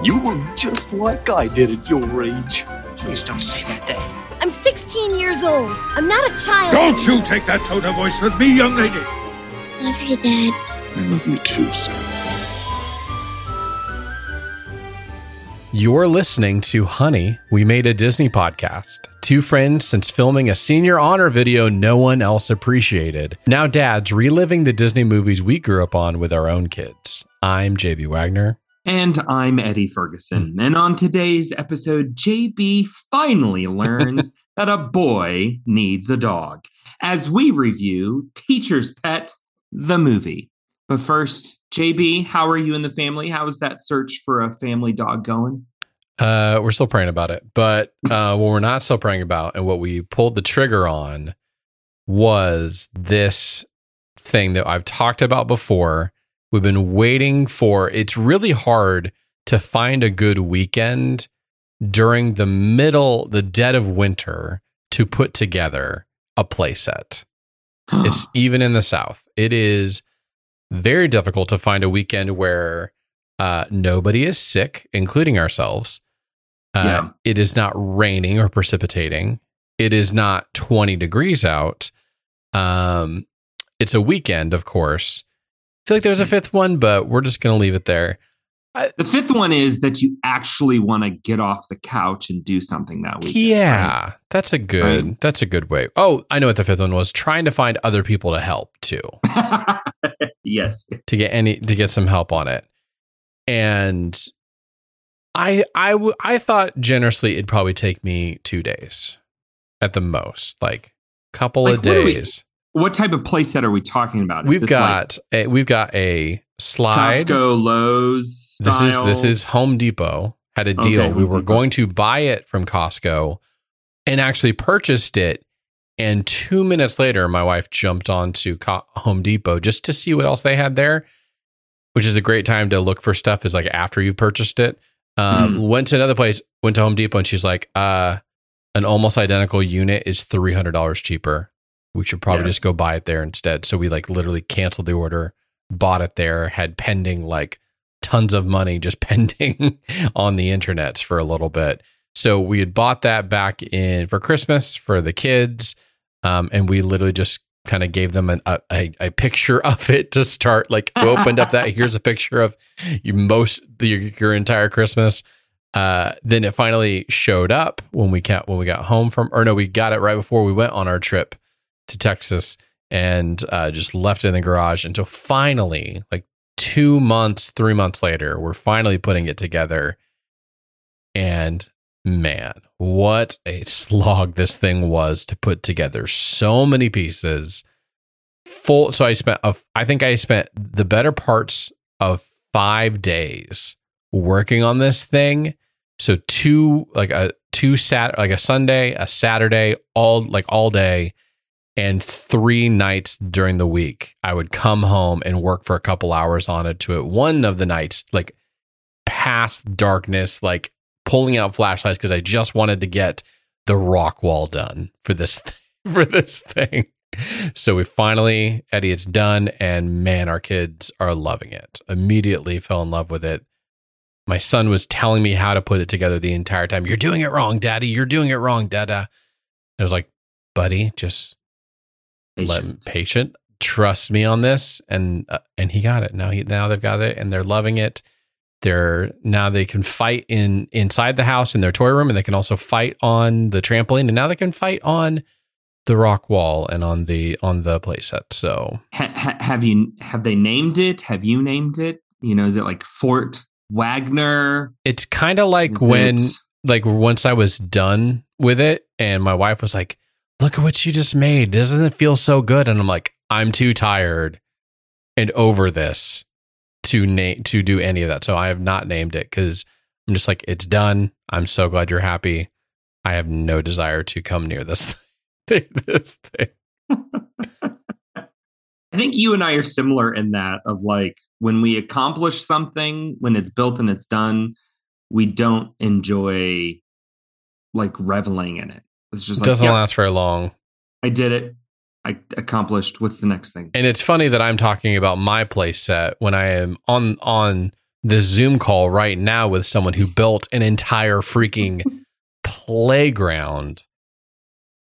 You look just like I did at your age. Please don't say that, Dad. I'm 16 years old. I'm not a child. Don't you take that tone of voice with me, young lady. Love you, Dad. I love you too, son. You're listening to Honey, We Made a Disney podcast. Two friends since filming a senior honor video no one else appreciated. Now dads reliving the Disney movies we grew up on with our own kids. I'm JB Wagner. And I'm Eddie Ferguson. And on today's episode, JB finally learns that a boy needs a dog as we review Teacher's Pet, the movie. But first, JB, how are you and the family? How is that search for a family dog going? Uh, we're still praying about it, but uh, what we're not still praying about, and what we pulled the trigger on, was this thing that I've talked about before. We've been waiting for. It's really hard to find a good weekend during the middle, the dead of winter, to put together a playset. it's even in the South. It is very difficult to find a weekend where uh, nobody is sick, including ourselves. Uh, Yeah. It is not raining or precipitating. It is not 20 degrees out. Um, it's a weekend, of course. I feel like there's a fifth one, but we're just going to leave it there. The fifth one is that you actually want to get off the couch and do something that week. Yeah, that's a good. Right. That's a good way. Oh, I know what the fifth one was. Trying to find other people to help too. yes. to get any to get some help on it. And I I w- I thought generously it'd probably take me 2 days at the most, like couple Like, of days. What type of playset are we talking about? Is we've this like got a, we've got a slide. Costco, Lowe's. This is this is Home Depot had a Okay, deal. Home we were Depot. going to buy it from Costco and actually purchased it. And two minutes later, my wife jumped onto Co- Home Depot just to see what else they had there, which is a great time to look for stuff. Is like after you've purchased it. Um, Mm. Went to another place, went to Home Depot, and she's like, uh, "An almost identical unit is three hundred dollars cheaper. We should probably Yes. just go buy it there instead." So we like literally canceled the order, bought it there, had pending like tons of money just pending on the internets for a little bit. So we had bought that back in for Christmas for the kids. Um, and we literally just kind of gave them an, a, a, a picture of it to start. Like, we opened up that here's a picture of you most your, your entire Christmas. Uh, then it finally showed up when we got when we got home from, or no, we got it right before we went on our trip to Texas, and uh, just left it in the garage until finally, like two months, three months later, we're finally putting it together. And man, what a slog this thing was to put together. So many pieces. Full. So I spent, a, I think I spent the better parts of five days working on this thing. So two, like a two sat, like a Sunday, a Saturday, all like all day, and three nights during the week. I would come home and work for a couple hours on it. To it, one of the nights, like past darkness, like pulling out flashlights because I just wanted to get the rock wall done for this for this thing. So we finally, Eddie, it's done, and man, our kids are loving it. Immediately fell in love with it. My son was telling me how to put it together the entire time. You're doing it wrong, Daddy. You're doing it wrong, Dada. I was like, buddy, just let Patience. patient trust me on this and uh, and he got it now he now they've got it and they're loving it they're now they can fight in inside the house in their toy room and they can also fight on the trampoline and now they can fight on the rock wall and on the on the playset so Ha- ha- have you have they named it? Have you named it? You know, is it like Fort Wagner? it's kind of like Is when it- like once i was done with it and my wife was like look at what you just made. Doesn't it feel so good? And i'm like i'm too tired and over this to name to do any of that. So i have not named it because i'm just like it's done. I'm so glad you're happy. I have no desire to come near this thing this thing. I think you and I are similar in that of like when we accomplish something, when it's built and it's done, we don't enjoy like reveling in it. It's just it like, doesn't "Yep, last very long I did it. I accomplished. What's the next thing? And it's funny that I'm talking about my play set when I am on on this Zoom call right now with someone who built an entire freaking playground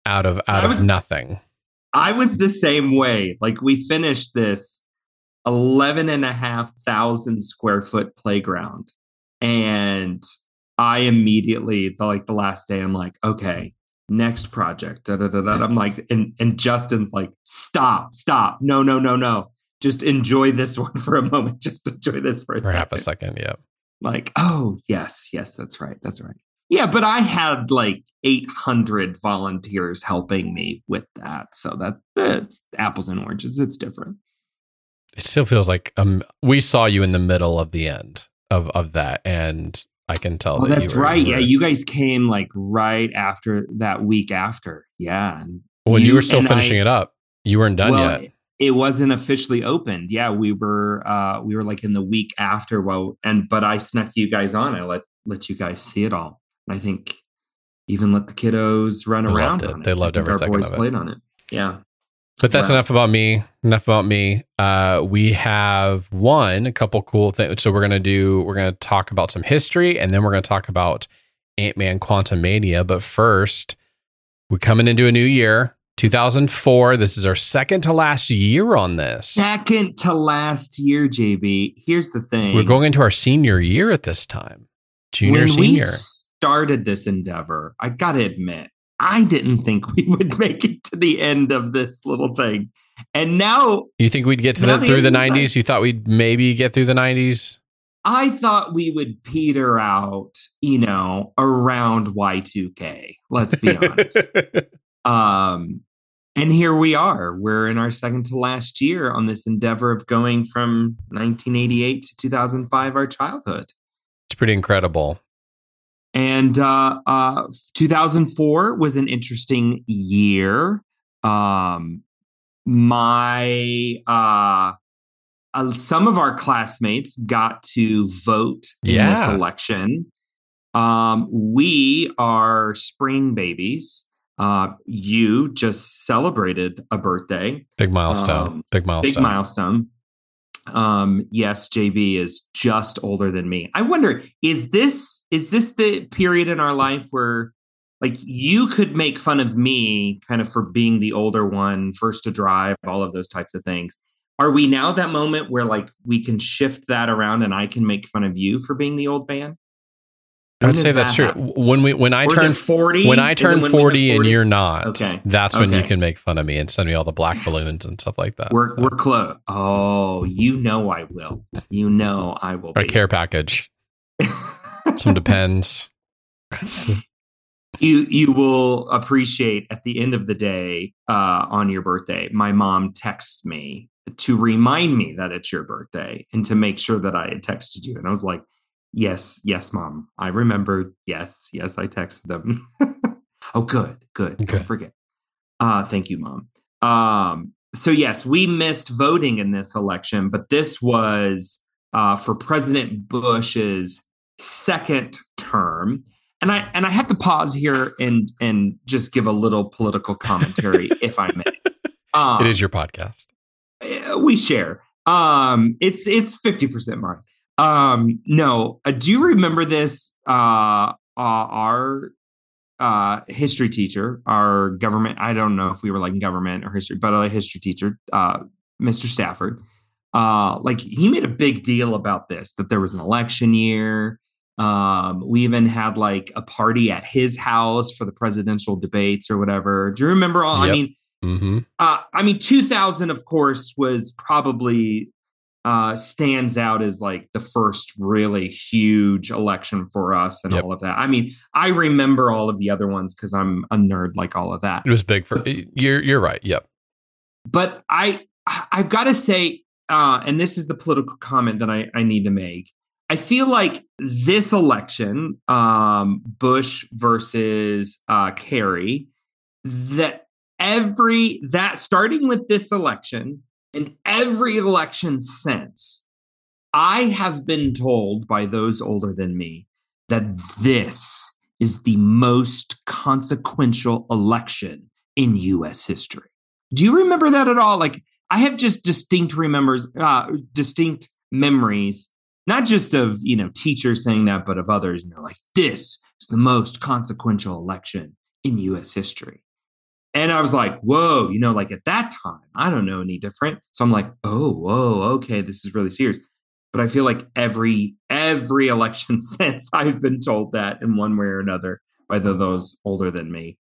out of out was- of nothing. I was the same way. Like we finished this 11 and a half thousand square foot playground. And I immediately, the, like the last day, I'm like, okay, next project. Da, da, da, da. I'm like, and, and Justin's like, stop, stop. No, no, no, no. Just enjoy this one for a moment. Just enjoy this for a For second. half a second, yeah. Like, oh, yes, yes, that's right. That's right. Yeah, but I had like 800 volunteers helping me with that. So that that's apples and oranges. It's different. It still feels like um we saw you in the middle of the end of of that, and I can tell. Oh, that that's right. Yeah, you guys came like right after that week after. Yeah. and when you, you were still finishing I- it up, you weren't done well, yet. It wasn't officially opened. Yeah, we were uh we were like in the week after well and but I snuck you guys on. I let let you guys see it all. And I think even let the kiddos run They around loved it. on it. They loved every our second boys of it. played on it. Yeah. But that's Wow. enough about me. Enough about me. Uh, we have one, a couple cool things. So we're gonna do. We're gonna talk about some history, and then we're gonna talk about Ant Man Quantumania. But first, we're coming into a new year, 2004. This is our second to last year on this. Second to last year, JB. Here's the thing. We're going into our senior year at this time. Junior, when we senior. started this endeavor, I gotta admit, I didn't think we would make it to the end of this little thing. And now You think we'd get to the through the end of 90s? You thought we'd maybe get through the 90s? I thought we would peter out, you know, around Y2K. Let's be honest. um, and here we are. We're in our second to last year on this endeavor of going from 1988 to 2005, our childhood. it's pretty incredible. And uh, uh, 2004 was an interesting year. Um, my uh, uh, some of our classmates got to vote in this election. Um, we are spring babies. Uh, you just celebrated a birthday Big milestone. Um, big milestone. big milestone. Um, yes, JB is just older than me. I wonder is this is this the period in our life where like you could make fun of me kind of for being the older one, first to drive, all of those types of things. Are we now at that moment where like we can shift that around and I can make fun of you for being the old man? I would say does that's that true. happen? When we when I Or turn 40? when I turn when we hit 40 and you're not, Okay. that's when you can make fun of me and send me all the black Yes. balloons and stuff like that. We're So, we're close. Oh, you know I will. You know I will. a be. care package. Some depends. you you will appreciate at the end of the day uh, on your birthday my mom texts me to remind me that it's your birthday and to make sure that i had texted you and i was like yes yes mom i remember. yes yes i texted them oh good good Good. don't forget uh thank you mom um so yes we missed voting in this election but this was uh for president bush's second term and I and I have to pause here and and just give a little political commentary, if I may. Um, it is your podcast. uh, we share. Um, it's it's fifty percent mine. Um, no, uh, do you remember this? Uh, uh, our uh, history teacher, our government. I don't know if we were like in government or history, but a history teacher, uh, Mr. Stafford. Uh, like he made a big deal about this that there was an election year. Um, we even had like a party at his house for the presidential debates or whatever. Do you remember all? I Yep. mean, hmm uh, I mean, 2000, of course, was probably uh, stands out as like the first really huge election for us and Yep. all of that. I mean, I remember all of the other ones because I'm a nerd like all of that. It was big for you're you're right. Yep. But I, I've got to say, uh, and this is the political comment that I, I need to make. I feel like this election, um, Bush versus uh, Kerry, that every that starting with this election and every election since, I have been told by those older than me that this is the most consequential election in U.S. history. Do you remember that at all? Like I have just distinct remembers, uh, distinct memories not just of you know teachers saying that, but of others. You know, like this is the most consequential election in U.S. history. And I was like, whoa, you know, like at that time, I don't know any different. So I'm like, oh, whoa, okay, this is really serious. But I feel like every every election since I've been told that in one way or another by the, those older than me.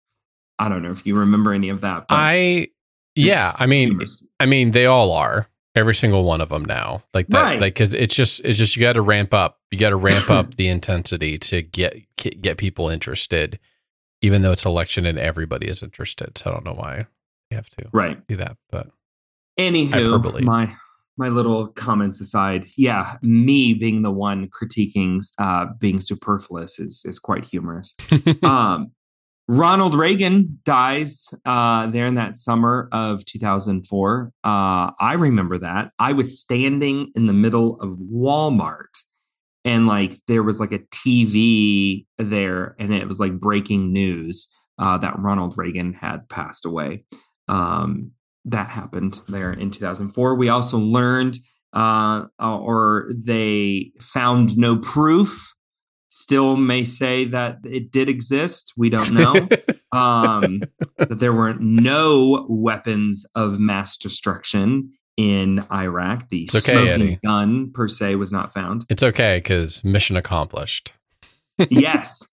I don't know if you remember any of that. I yeah, I mean, humorous. I mean, they all are every single one of them now. Like that, right. like because it's just it's just you got to ramp up. You got to ramp up the intensity to get get people interested even though it's election and everybody is interested. So I don't know why you have to right do that. But anywho, hyperbole. my my little comments aside, yeah, me being the one critiquing uh, being superfluous is is quite humorous. um, Ronald Reagan dies uh, there in that summer of 2004. Uh, I remember that. I was standing in the middle of Walmart and like there was like a TV there, and it was like breaking news uh, that Ronald Reagan had passed away. Um, that happened there in 2004. We also learned, uh, or they found no proof. Still may say that it did exist. We don't know. um, that there were no weapons of mass destruction in Iraq. The it's okay, smoking Eddie. gun per se was not found. It's okay because mission accomplished. yes,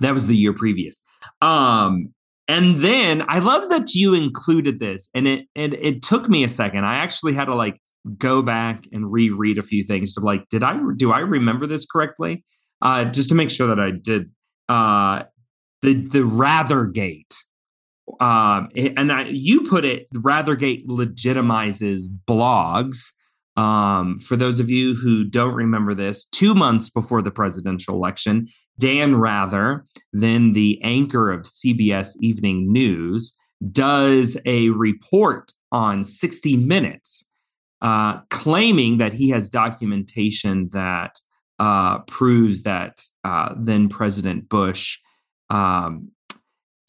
that was the year previous. Um, and then I love that you included this, and it and it took me a second. I actually had to like go back and reread a few things to like, did I do I remember this correctly? Uh, just to make sure that I did. Uh, the the Rathergate um, and you put it, Rathergate legitimizes blogs. Um, for those of you who don't remember this, two months before the presidential election, Dan Rather, then the anchor of CBS Evening News, does a report on 60 Minutes, uh, claiming that he has documentation that uh, proves that uh, then President Bush um,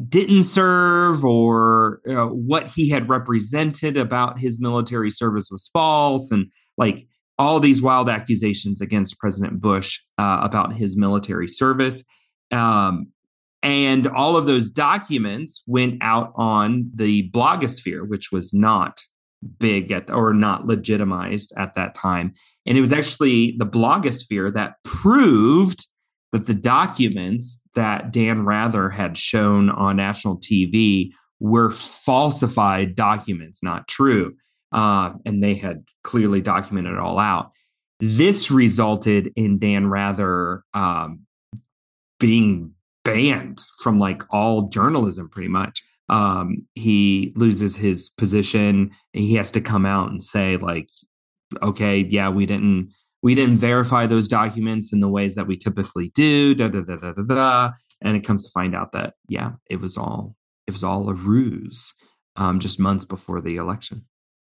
didn't serve or uh, what he had represented about his military service was false and like all these wild accusations against president bush uh, about his military service. Um, and all of those documents went out on the blogosphere which was not big at or not legitimized at that time. And it was actually the blogosphere that proved that the documents that Dan Rather had shown on national TV were falsified documents, not true. Uh, and they had clearly documented it all out. This resulted in Dan Rather um, being banned from like all journalism pretty much. Um, he loses his position he has to come out and say, like, okay, yeah, we didn't we didn't verify those documents in the ways that we typically do da da da da da, da. and it comes to find out that yeah it was all it was all a ruse um, just months before the election.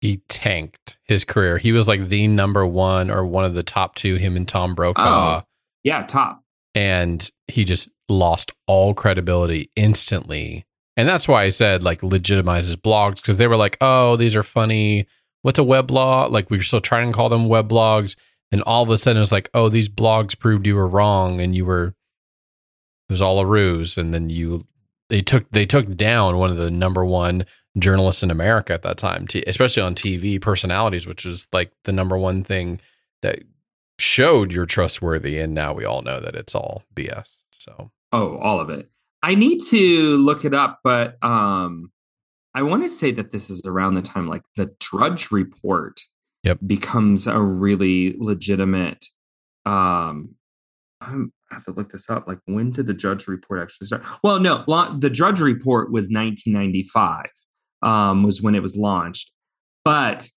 He tanked his career. He was like the number one or one of the top two him and tom brokaw. Oh, yeah top. And he just lost all credibility instantly. And that's why i said like legitimizes blogs because they were like oh these are funny. What's a web weblog like we were still trying to call them weblogs and all of a sudden it was like, oh, these blogs proved you were wrong, and you were it was all a ruse, and then you they took they took down one of the number one journalists in America at that time, especially on TV personalities, which was like the number one thing that showed you're trustworthy, and now we all know that it's all BS. So oh, all of it. I need to look it up, but um, I want to say that this is around the time like the Drudge Report yep. becomes a really legitimate um I'm, I have to look this up. Like, when did the Drudge Report actually start? Well, no, the Drudge Report was 1995, um, was when it was launched. But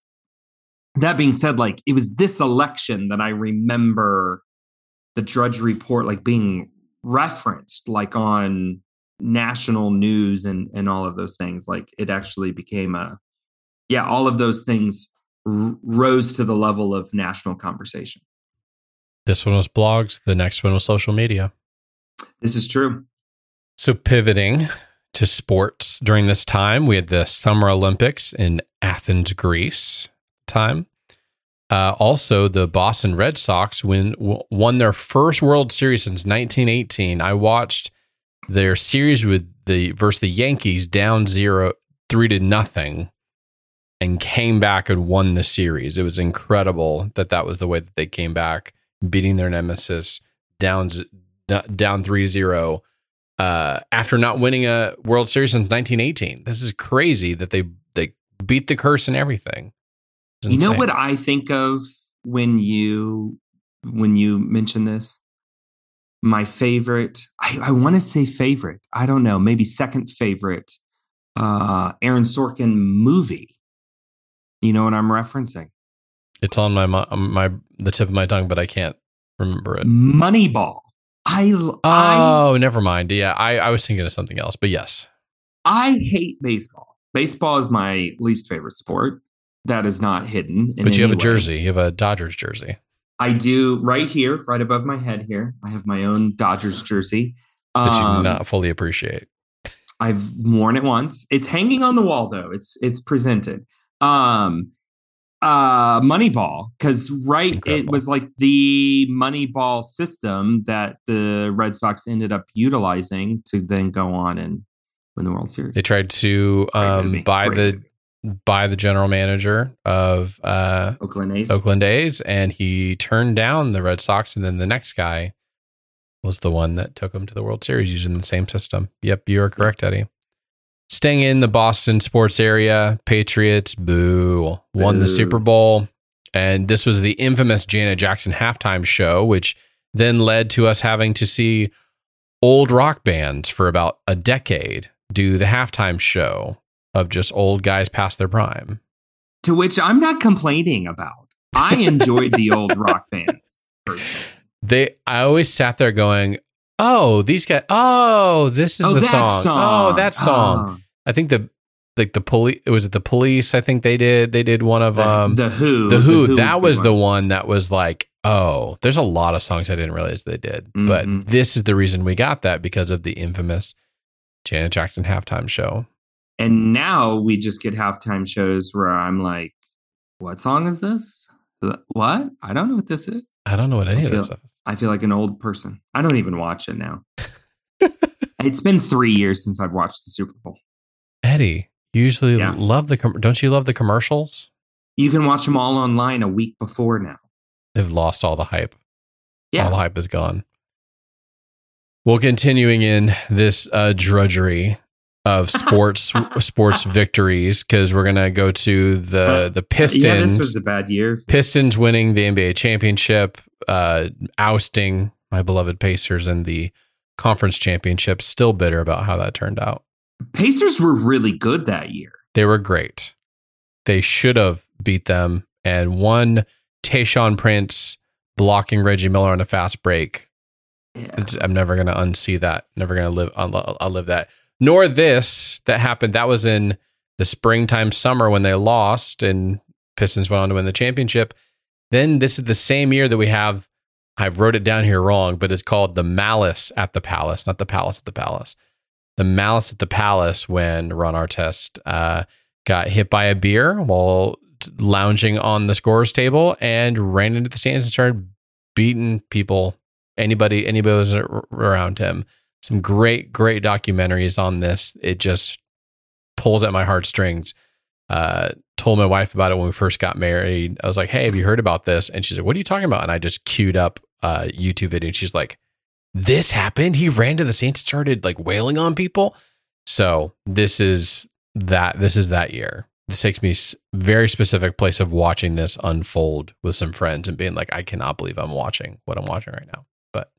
that being said, like, it was this election that I remember the Drudge Report, like, being referenced, like, on national news and and all of those things. Like, it actually became a, yeah, all of those things rose to the level of national conversation. This one was blogs. The next one was social media. This is true. So, pivoting to sports during this time, we had the Summer Olympics in Athens, Greece. Time Uh, also, the Boston Red Sox win, w- won their first World Series since 1918. I watched their series with the versus the Yankees down zero three to nothing, and came back and won the series. It was incredible that that was the way that they came back, beating their nemesis down down three zero uh, after not winning a World Series since 1918. This is crazy that they they beat the curse and everything. You know what I think of when you when you mention this? My favorite, I, I want to say favorite. I don't know, maybe second favorite uh Aaron Sorkin movie. You know what I'm referencing? It's on my my the tip of my tongue, but I can't remember it. Moneyball. I I Oh, never mind. Yeah, I, I was thinking of something else, but yes, I hate baseball. Baseball is my least favorite sport. That is not hidden. in but you have a jersey. You have a Dodgers jersey. I do right here, right above my head here. I have my own Dodgers jersey. that you Um, do not fully appreciate. I've worn it once. It's hanging on the wall though. It's it's presented. Um uh Moneyball cuz right it was like the Moneyball system that the Red Sox ended up utilizing to then go on and win the World Series. They tried to um, buy Great the buy the general manager of uh, Oakland A's. Oakland A's, and he turned down the Red Sox, and then the next guy was the one that took him to the World Series using the same system. Yep, you are correct, Eddie. Staying in the Boston sports area, Patriots, boo, won the Super Bowl. And this was the infamous Janet Jackson halftime show, which then led to us having to see old rock bands for about a decade do the halftime show of just old guys past their prime. to which I'm not complaining about. I enjoyed the old rock bands. personally. they I always sat there going, "Oh, these guys! Oh, this is oh, the that song. song. Oh, that song." Oh, I think the like the police. Was it the police. I think they did. They did one of the, um the Who. the Who. was that was the one. one that was like, oh, there's a lot of songs I didn't realize they did, Mhm. but this is the reason we got that because of the infamous Janet Jackson halftime show. And now we just get halftime shows where I'm like, what song is this? What? I don't know what this is. I don't know what any I of this stuff is. I feel like an old person. I don't even watch it now. it's been three years since I've watched the Super Bowl. Eddie, you usually Yeah. love the com- don't you love the commercials? You can watch them all online a week before now. They've lost all the hype. Yeah. all the hype is gone. Well, continuing in this uh, drudgery of sports sports victories, because we're gonna go to the the Pistons. Yeah, this was a bad year. Pistons winning the NBA championship, uh, ousting my beloved Pacers in the conference championship. Still bitter about how that turned out. Pacers were really good that year. They were great. They should have beat them. And one Tayshaun Prince blocking Reggie Miller on a fast break Yeah. I'm never going to unsee that. Never going to live. I'll, I'll live that. Nor this that happened. That was in the springtime, summer when they lost and Pistons went on to win the championship. Then this is the same year that we have. I wrote it down here wrong, but it's called the Malice at the Palace, not the Palace at the Palace. The Malice at the Palace when Ron Artest uh, got hit by a beer while lounging on the scorer's table and ran into the stands and started beating people anybody anybody was around him. Some great great documentaries on this. It just pulls at my heartstrings. Uh told my wife about it when we first got married. I was like hey have you heard about this? And she's like what are you talking about? And i just queued up a youtube video and she's like this happened he ran to the saints started like wailing on people so this is that this is that year this takes me very specific place of watching this unfold with some friends and being like i cannot believe i'm watching what i'm watching right now but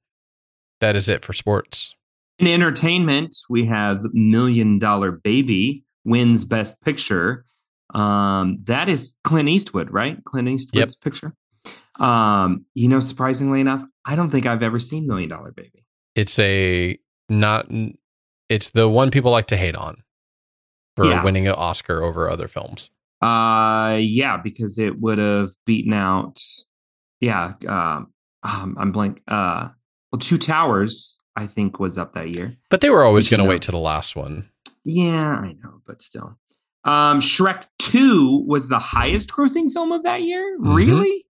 that is it for sports In entertainment, we have Million Dollar Baby wins Best Picture. Um, that is Clint Eastwood, right? Clint Eastwood's picture. Um, you know, surprisingly enough, I don't think I've ever seen Million Dollar Baby. it's a not it's the one people like to hate on for Yeah. winning an oscar over other films Uh, yeah, because it would have beaten out. Yeah, um, um, I'm blank. Uh, well, Two Towers, I think, was up that year. but they were always going to wait to the last one Yeah, I know, but still. Um, Shrek 2 was the highest grossing film of that year. Mhm. Really?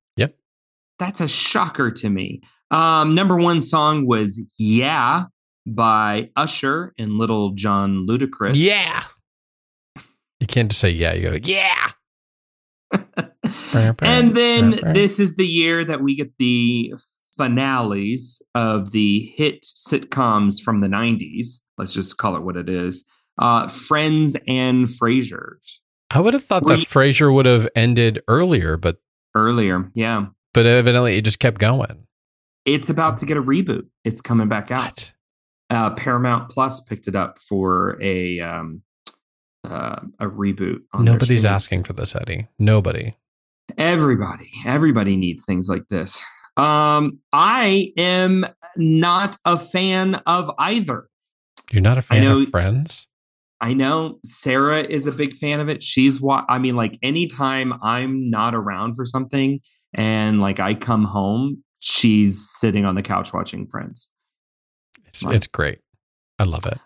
Yep. That's a shocker to me. Um, number one song was Yeah by Usher and Lil Jon Ludacris. Yeah. You can't just say yeah. You go yeah. and then this is the year that we get the finales of the hit sitcoms from the 90s. Let's just call it what it is. Uh, Friends and Frasier. I would have thought Were that you- Frasier would have ended earlier, but Earlier, yeah. But evidently it just kept going. It's about to get a reboot. It's coming back out. Uh, Paramount Plus picked it up for a um, uh, a reboot. On Nobody's asking for this, Eddie. Nobody. Everybody, everybody needs things like this. Um, I am not a fan of either. You're not a fan know- of Friends? I know Sarah is a big fan of it. She's what I mean, like anytime I'm not around for something and like I come home, she's sitting on the couch watching Friends. It's Wow. it's great. I love it.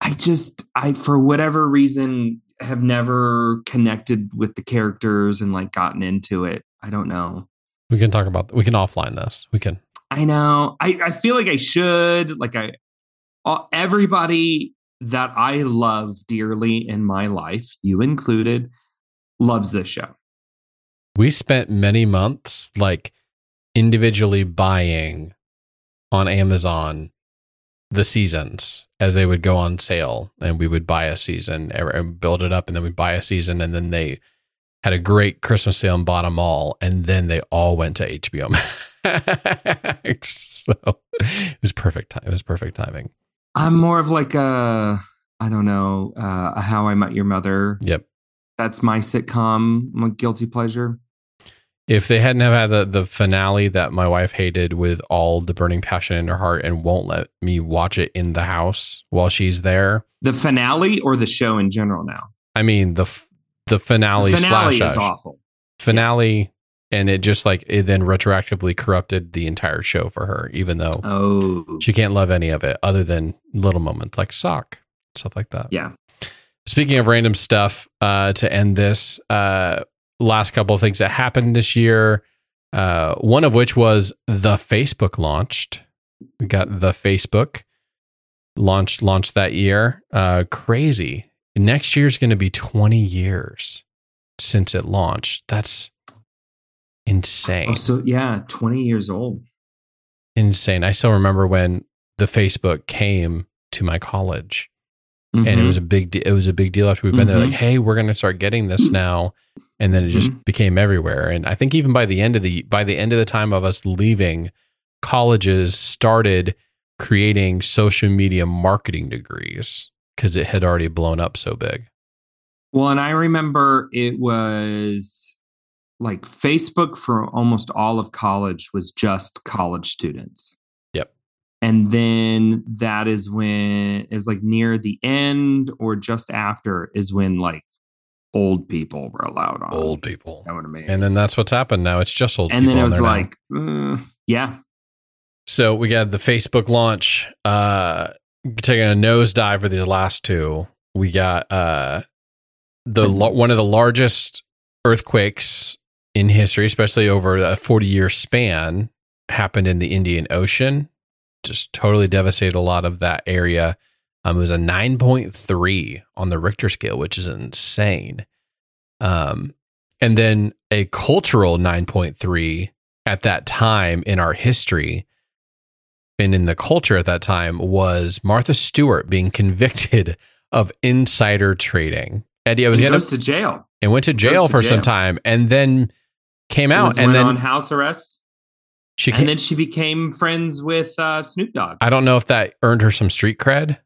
I just I for whatever reason have never connected with the characters and like gotten into it. I don't know. We can talk about. We can offline this. We can. I know. I, I feel like I should. Like I, all, everybody that I love dearly in my life, you included, loves this show. We spent many months like individually buying on Amazon the seasons as they would go on sale, and we would buy a season and build it up, and then we buy a season, and then they had a great Christmas sale and bought them all, and then they all went to HBO Max. so it was perfect time. It was perfect timing. I'm more of like a, I don't know, uh, a How I Met Your Mother. Yep. That's my sitcom, my guilty pleasure. If they hadn't have had the, the finale that my wife hated with all the burning passion in her heart and won't let me watch it in the house while she's there, The finale or the show in general now. I mean the f- the finale, the finale slash is awful. finale, and it just like it then retroactively corrupted the entire show for her, even though Oh, she can't love any of it other than little moments like sock stuff like that. yeah. Speaking of random stuff, uh, to end this, uh, last couple of things that happened this year. Uh, one of which was the Facebook launched. We got the Facebook launched launched that year. Uh, crazy. Next year's going to be 20 years since it launched. That's insane. Oh, so yeah, 20 years old. insane. I still remember when the Facebook came to my college and it Mhm. was a big de- it was a big deal after we've been there Mhm. like hey we're going to start getting this now and then it just Mm-hmm. became everywhere and i think even by the end of the by the end of the time of us leaving colleges started creating social media marketing degrees cuz it had already blown up so big Well, and I remember it was like Facebook for almost all of college was just college students. And then that is when it was like near the end or just after is when like old people were allowed on. old people You know what I mean? and then that's what's happened now it's just old and then it was like, mm, yeah, So we got the Facebook launch, uh, taking a nosedive for these last two. We got uh, the one of the largest earthquakes in history, especially over a forty year span, happened in the Indian Ocean. Just totally devastated a lot of that area. Um, it was a nine point three on the Richter scale, which is insane. Um, and then a cultural nine point three at that time in our history and in the culture at that time was Martha Stewart being convicted of insider trading. Eddie, I was he gonna goes to jail. and went to jail goes to for some time, and then came out, Was and then on house arrest. She came. And then she became friends with uh, Snoop Dogg. I don't know if that earned her some street cred.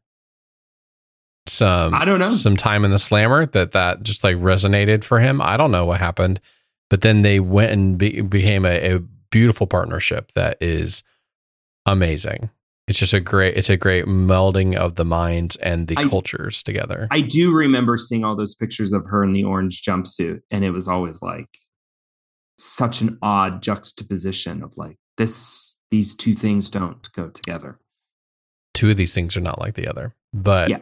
Some I don't know. some time in the slammer that that just like resonated for him. I don't know what happened, but then they went and be, became a, a beautiful partnership that is amazing. It's just a great it's a great melding of the minds and the I- cultures together. I do remember seeing all those pictures of her in the orange jumpsuit, and it was always like such an odd juxtaposition of like this. These two things don't go together. Two of these things are not like the other, but Yeah.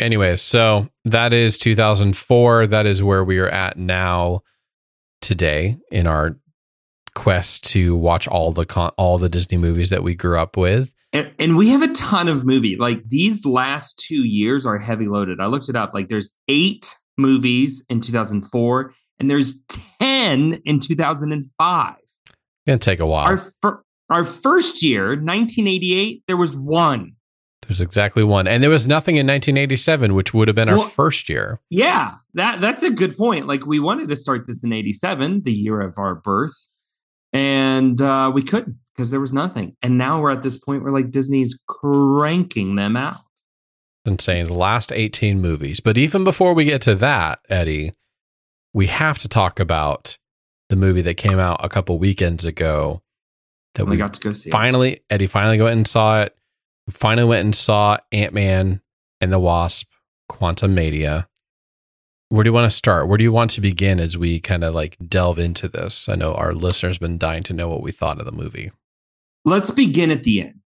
anyways, so that is 2004. That is where we are at now today in our quest to watch all the con- all the Disney movies that we grew up with. And, and we have a ton of movie. Like these last two years are heavy loaded. I looked it up. Like there's eight movies in 2004, and there's 10 in 2005. Gonna take a while. Our fir- our first year, 1988, there was one. There's exactly one, and there was nothing in 1987, which would have been our first year. Yeah, that that's a good point. Like we wanted to start this in 87, the year of our birth, and uh, we couldn't because there was nothing. And now we're at this point where like Disney's cranking them out. Insane. The last 18 movies, but even before we get to that, Eddie, we have to talk about the movie that came out a couple weekends ago that we we got to go see. it. finally Eddie finally went and saw it. We finally went and saw Ant Man and the Wasp: Quantumania. Where do you want to start? Where do you want to begin as we kind of like delve into this? I know our listeners been dying to know what we thought of the movie. Let's begin at the end.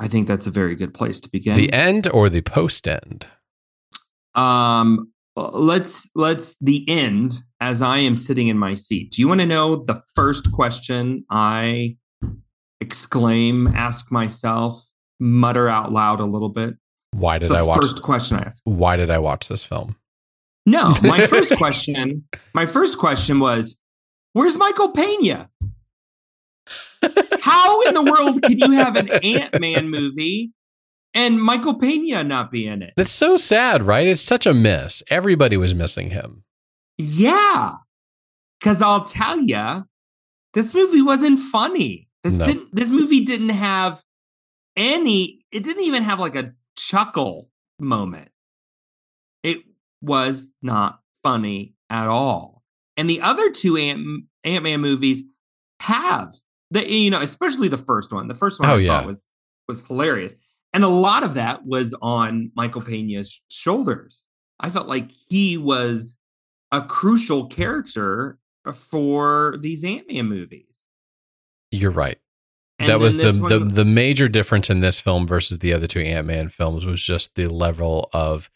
I think that's a very good place to begin. The end or the post end? Um, let's let's the end as I am sitting in my seat. Do you want to know the first question I exclaim, ask myself, mutter out loud a little bit? Why did I watch? first question I asked. Why did I watch this film? No, my first question, my first question was, where's Michael Pena? How in the world can you have an Ant-Man movie and Michael Pena not be in it? That's so sad, right? It's such a miss. Everybody was missing him. Yeah. Cause I'll tell you, this movie wasn't funny. This No. didn't this movie didn't have any, it didn't even have like a chuckle moment. It was not funny at all. And the other two Ant Ant-Man movies have the you know, especially the first one. The first one Oh, I yeah. thought was was hilarious. And a lot of that was on Michael Pena's shoulders. I felt like he was a crucial character for these Ant-Man movies. You're right. And that was the, this the the major difference in this film versus the other two Ant Man films was just the level of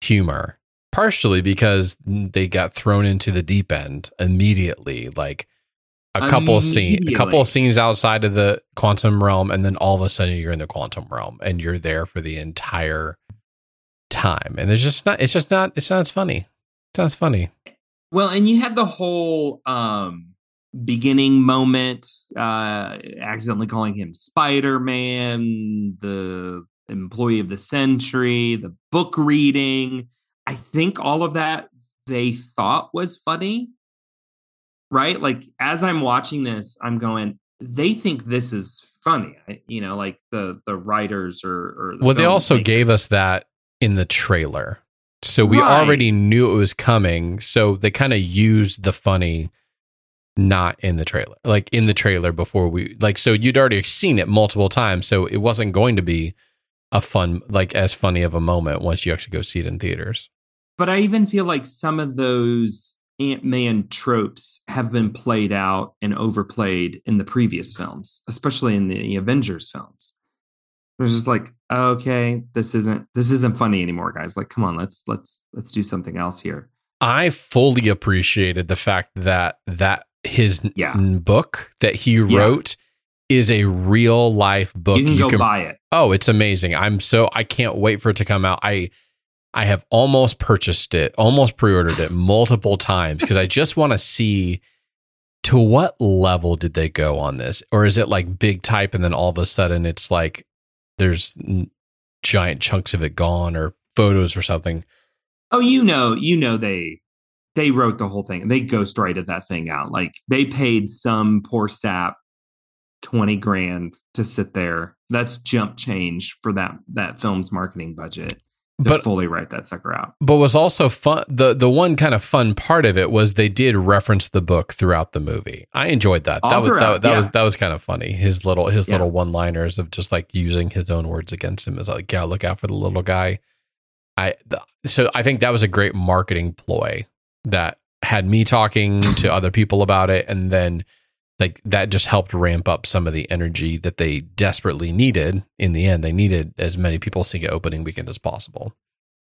humor. Partially because they got thrown into the deep end immediately, like a couple scenes, a couple of scenes outside of the quantum realm, and then all of a sudden you're in the quantum realm and you're there for the entire time. And there's just not. It's just not. It's not as funny. It's not as funny. Well, and you had the whole um beginning moment, uh accidentally calling him Spider-Man, the employee of the century, the book reading. I think all of that they thought was funny. Right? Like as I'm watching this, I'm going, they think this is funny. I- You know, like the the writers or, or the Well, they also gave us that in the trailer. So we Right. already knew it was coming. So they kind of used the funny not in the trailer. Like in the trailer before we like so you'd already seen it multiple times, so it wasn't going to be a fun like as funny of a moment once you actually go see it in theaters. But I even feel like some of those Ant Man tropes have been played out and overplayed in the previous films, especially in the Avengers films. Was just like, okay, this isn't this isn't funny anymore, guys. Like, come on, let's let's let's do something else here. I fully appreciated the fact that that his Yeah. book that he wrote is a real life book. you can go buy it. Oh, it's amazing. I'm so I can't wait for it to come out. I I have almost purchased it, almost pre-ordered it multiple times because I just want to see to what level did they go on this? Or is it like big type and then all of a sudden it's like there's giant chunks of it gone or photos or something. Oh, you know, you know they they wrote the whole thing. They ghostwrited that thing out. Like they paid some poor sap 20 grand to sit there. That's jump change for that that film's marketing budget But fully write that sucker out. but was also fun the the one kind of fun part of it was they did reference the book throughout the movie. I enjoyed that. That oh, was that, that was that was kind of funny. His little his Yeah. little one liners of just like using his own words against him is like yeah look out for the little guy. I th- so i think that was a great marketing ploy that had me talking to other people about it and then like that just helped ramp up some of the energy that they desperately needed in the end they needed as many people seeing it opening weekend as possible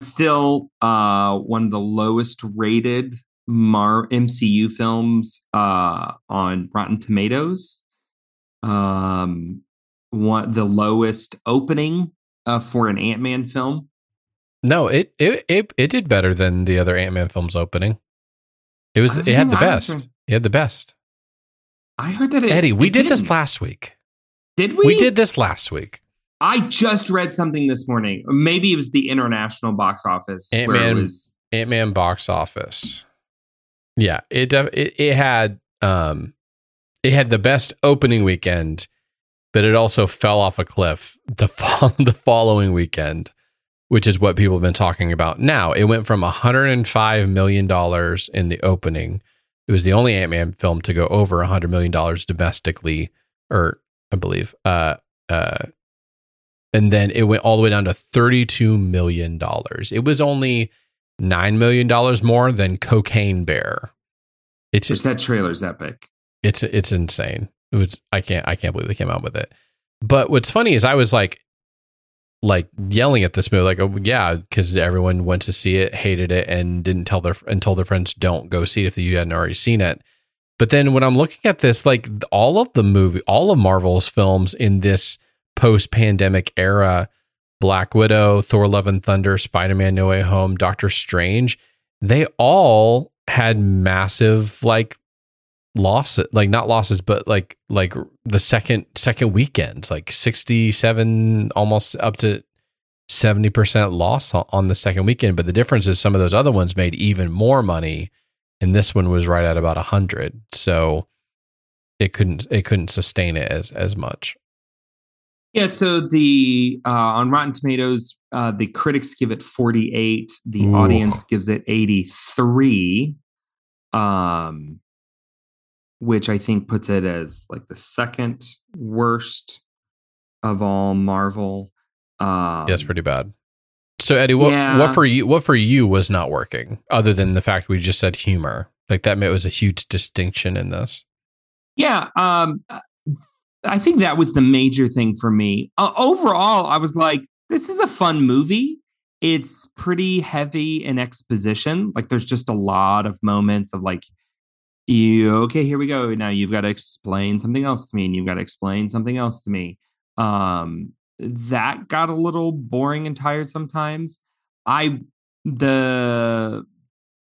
still uh, one of the lowest rated Mar MCU films uh, on Rotten Tomatoes. Um, one the lowest opening uh, for an Ant Man film. No, it, it it it did better than the other Ant Man films opening. It was it had the think I was best. It had the best. I heard that it, Eddie, we did this didn't. last week. Did we? We did this last week. I just read something this morning. Maybe it was the international box office it Ant-Man. was. Ant Man box office. Yeah, it, def- it it had um it had the best opening weekend, but it also fell off a cliff the fo- the following weekend, which is what people have been talking about. Now it went from 105 million dollars in the opening. It was the only Ant Man film to go over 100 million dollars domestically, or I believe. Uh, uh, and then it went all the way down to 32 million dollars. It was only nine million dollars more than Cocaine Bear. It's Just that trailer's epic. it's it's insane. It was I can't I can't believe they came out with it. But what's funny is I was like like yelling at this movie like oh yeah because everyone went to see it hated it and didn't tell their and told their friends don't go see it if you hadn't already seen it. But then when i'm looking at this like all of the movie all of marvel's films in this post-pandemic era black widow thor love and thunder spider-man no way home doctor strange they all had massive like losses like not losses but like like the second second weekends like 67 almost up to 70% loss on- the second weekend but the difference is some of those other ones made even more money and this one was right at about 100 so it couldn't it couldn't sustain it as as much Yeah, so the uh, on Rotten Tomatoes, uh, the critics give it 48, the Ooh. audience gives it 83. Um which I think puts it as like the second worst of all Marvel. Um yeah it's pretty bad so eddie what Yeah. what for you what for you was not working other than the fact we just said humor like that was a huge distinction in this Yeah, um, I think that was the major thing for me. Uh, overall, I was like, this is a fun movie. It's pretty heavy in exposition. Like, there's just a lot of moments of like, you okay? Here we go. Now you've got to explain something else to me, and you've got to explain something else to me. Um, that got a little boring and tired sometimes. I the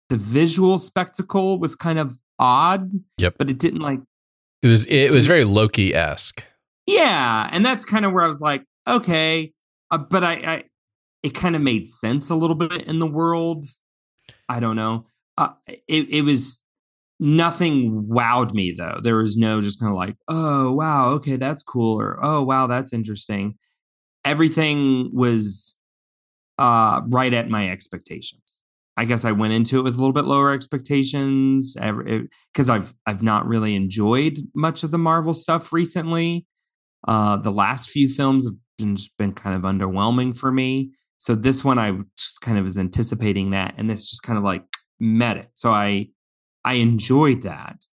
the visual spectacle was kind of odd. Yep. but it didn't like it was it was very loki-esque yeah, and that's kind of where I was like, okay, uh, but I, I it kind of made sense a little bit in the world. I don't know. Uh, it it was nothing wowed me though. There was no just kind of like, oh wow, okay, that's cool, or oh wow, that's interesting. Everything was uh right at my expectations. I guess I went into it with a little bit lower expectations because I've I've not really enjoyed much of the Marvel stuff recently. Uh, the last few films have been, just been kind of underwhelming for me. So this one, I just kind of was anticipating that, and this just kind of like met it. So I I enjoyed that.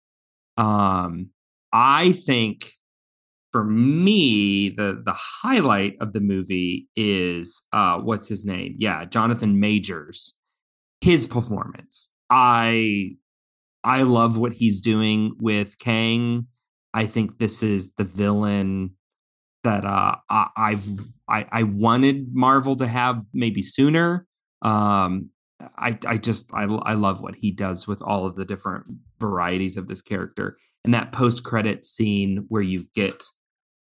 Um, I think for me, the the highlight of the movie is uh, what's his name? Yeah, Jonathan Majors. His performance. I I love what he's doing with Kang. I think this is the villain that uh, I, I've I, I wanted Marvel to have maybe sooner. Um, I I just I I love what he does with all of the different varieties of this character and that post credit scene where you get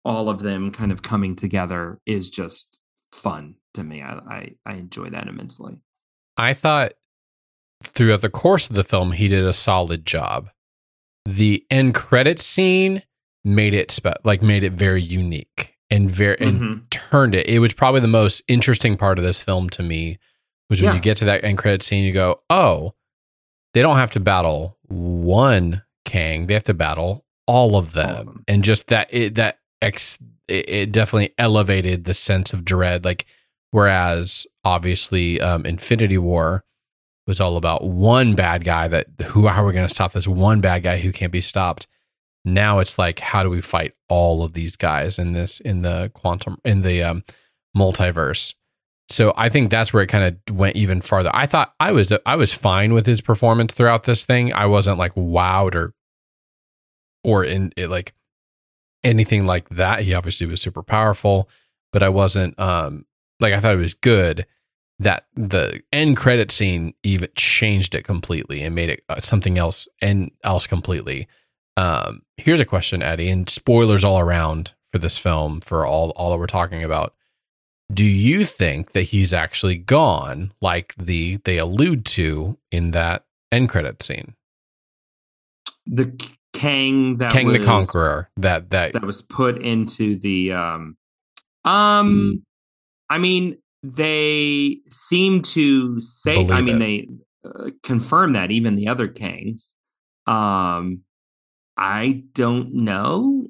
all of them kind of coming together is just fun to me. I I, I enjoy that immensely. I thought throughout the course of the film he did a solid job. The end credit scene made it spe- like made it very unique and very and Mhm. turned it. It was probably the most interesting part of this film to me was when Yeah. you get to that end credit scene you go, "Oh, they don't have to battle one Kang, they have to battle all of them." All of them. And just that it that ex it, it definitely elevated the sense of dread like whereas obviously um Infinity War was all about one bad guy that who how are we going to stop this one bad guy who can't be stopped now it's like how do we fight all of these guys in this in the quantum in the um, multiverse so I think that's where it kind of went even farther. I thought I was I was fine with his performance throughout this thing. I wasn't like wowed or or in it like anything like that. He obviously was super powerful, but I wasn't um like I thought it was good that the end credit scene even changed it completely and made it uh, something else and else completely. Um here's a question Eddie and spoilers all around for this film for all all that we're talking about. Do you think that he's actually gone like the they allude to in that end credit scene? The Kang that Kang was, the Conqueror that that that was put into the um um I mean they seem to say I mean it. they uh, confirm that even the other Kangs um I don't know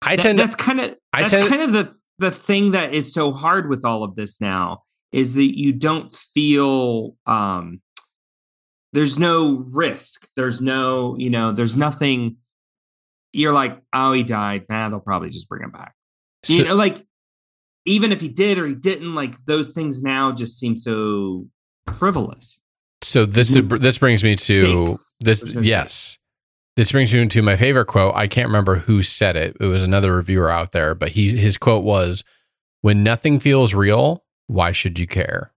I That- tend that's kind of I that's tend- kind of the the thing that is so hard with all of this now is that you don't feel um there's no risk. There's no you know there's nothing. You're like oh he died. Nah they'll probably just bring him back. You know like even if he did or he didn't like those things now just seem so frivolous. So this There's no this brings me to stakes. this. Yes, this brings me to my favorite quote. I can't remember who said it. It was another reviewer out there, but he his quote was, "When nothing feels real, why should you care?"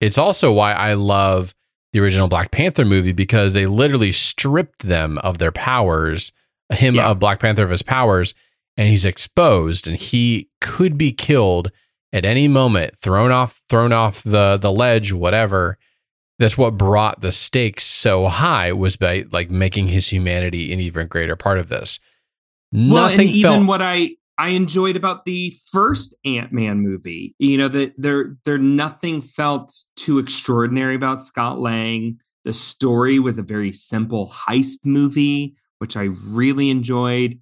It's also why I love the original Black Panther movie because they literally stripped them of their powers, him Yeah. of Black Panther of his powers, and he's exposed, and he could be killed at any moment, thrown off, thrown off the the ledge, whatever that's what brought the stakes so high was by like making his humanity an even greater part of this. well and Nothing even felt what i i enjoyed about the first ant-man movie you know that there there nothing felt too extraordinary about scott lang the story was a very simple heist movie which i really enjoyed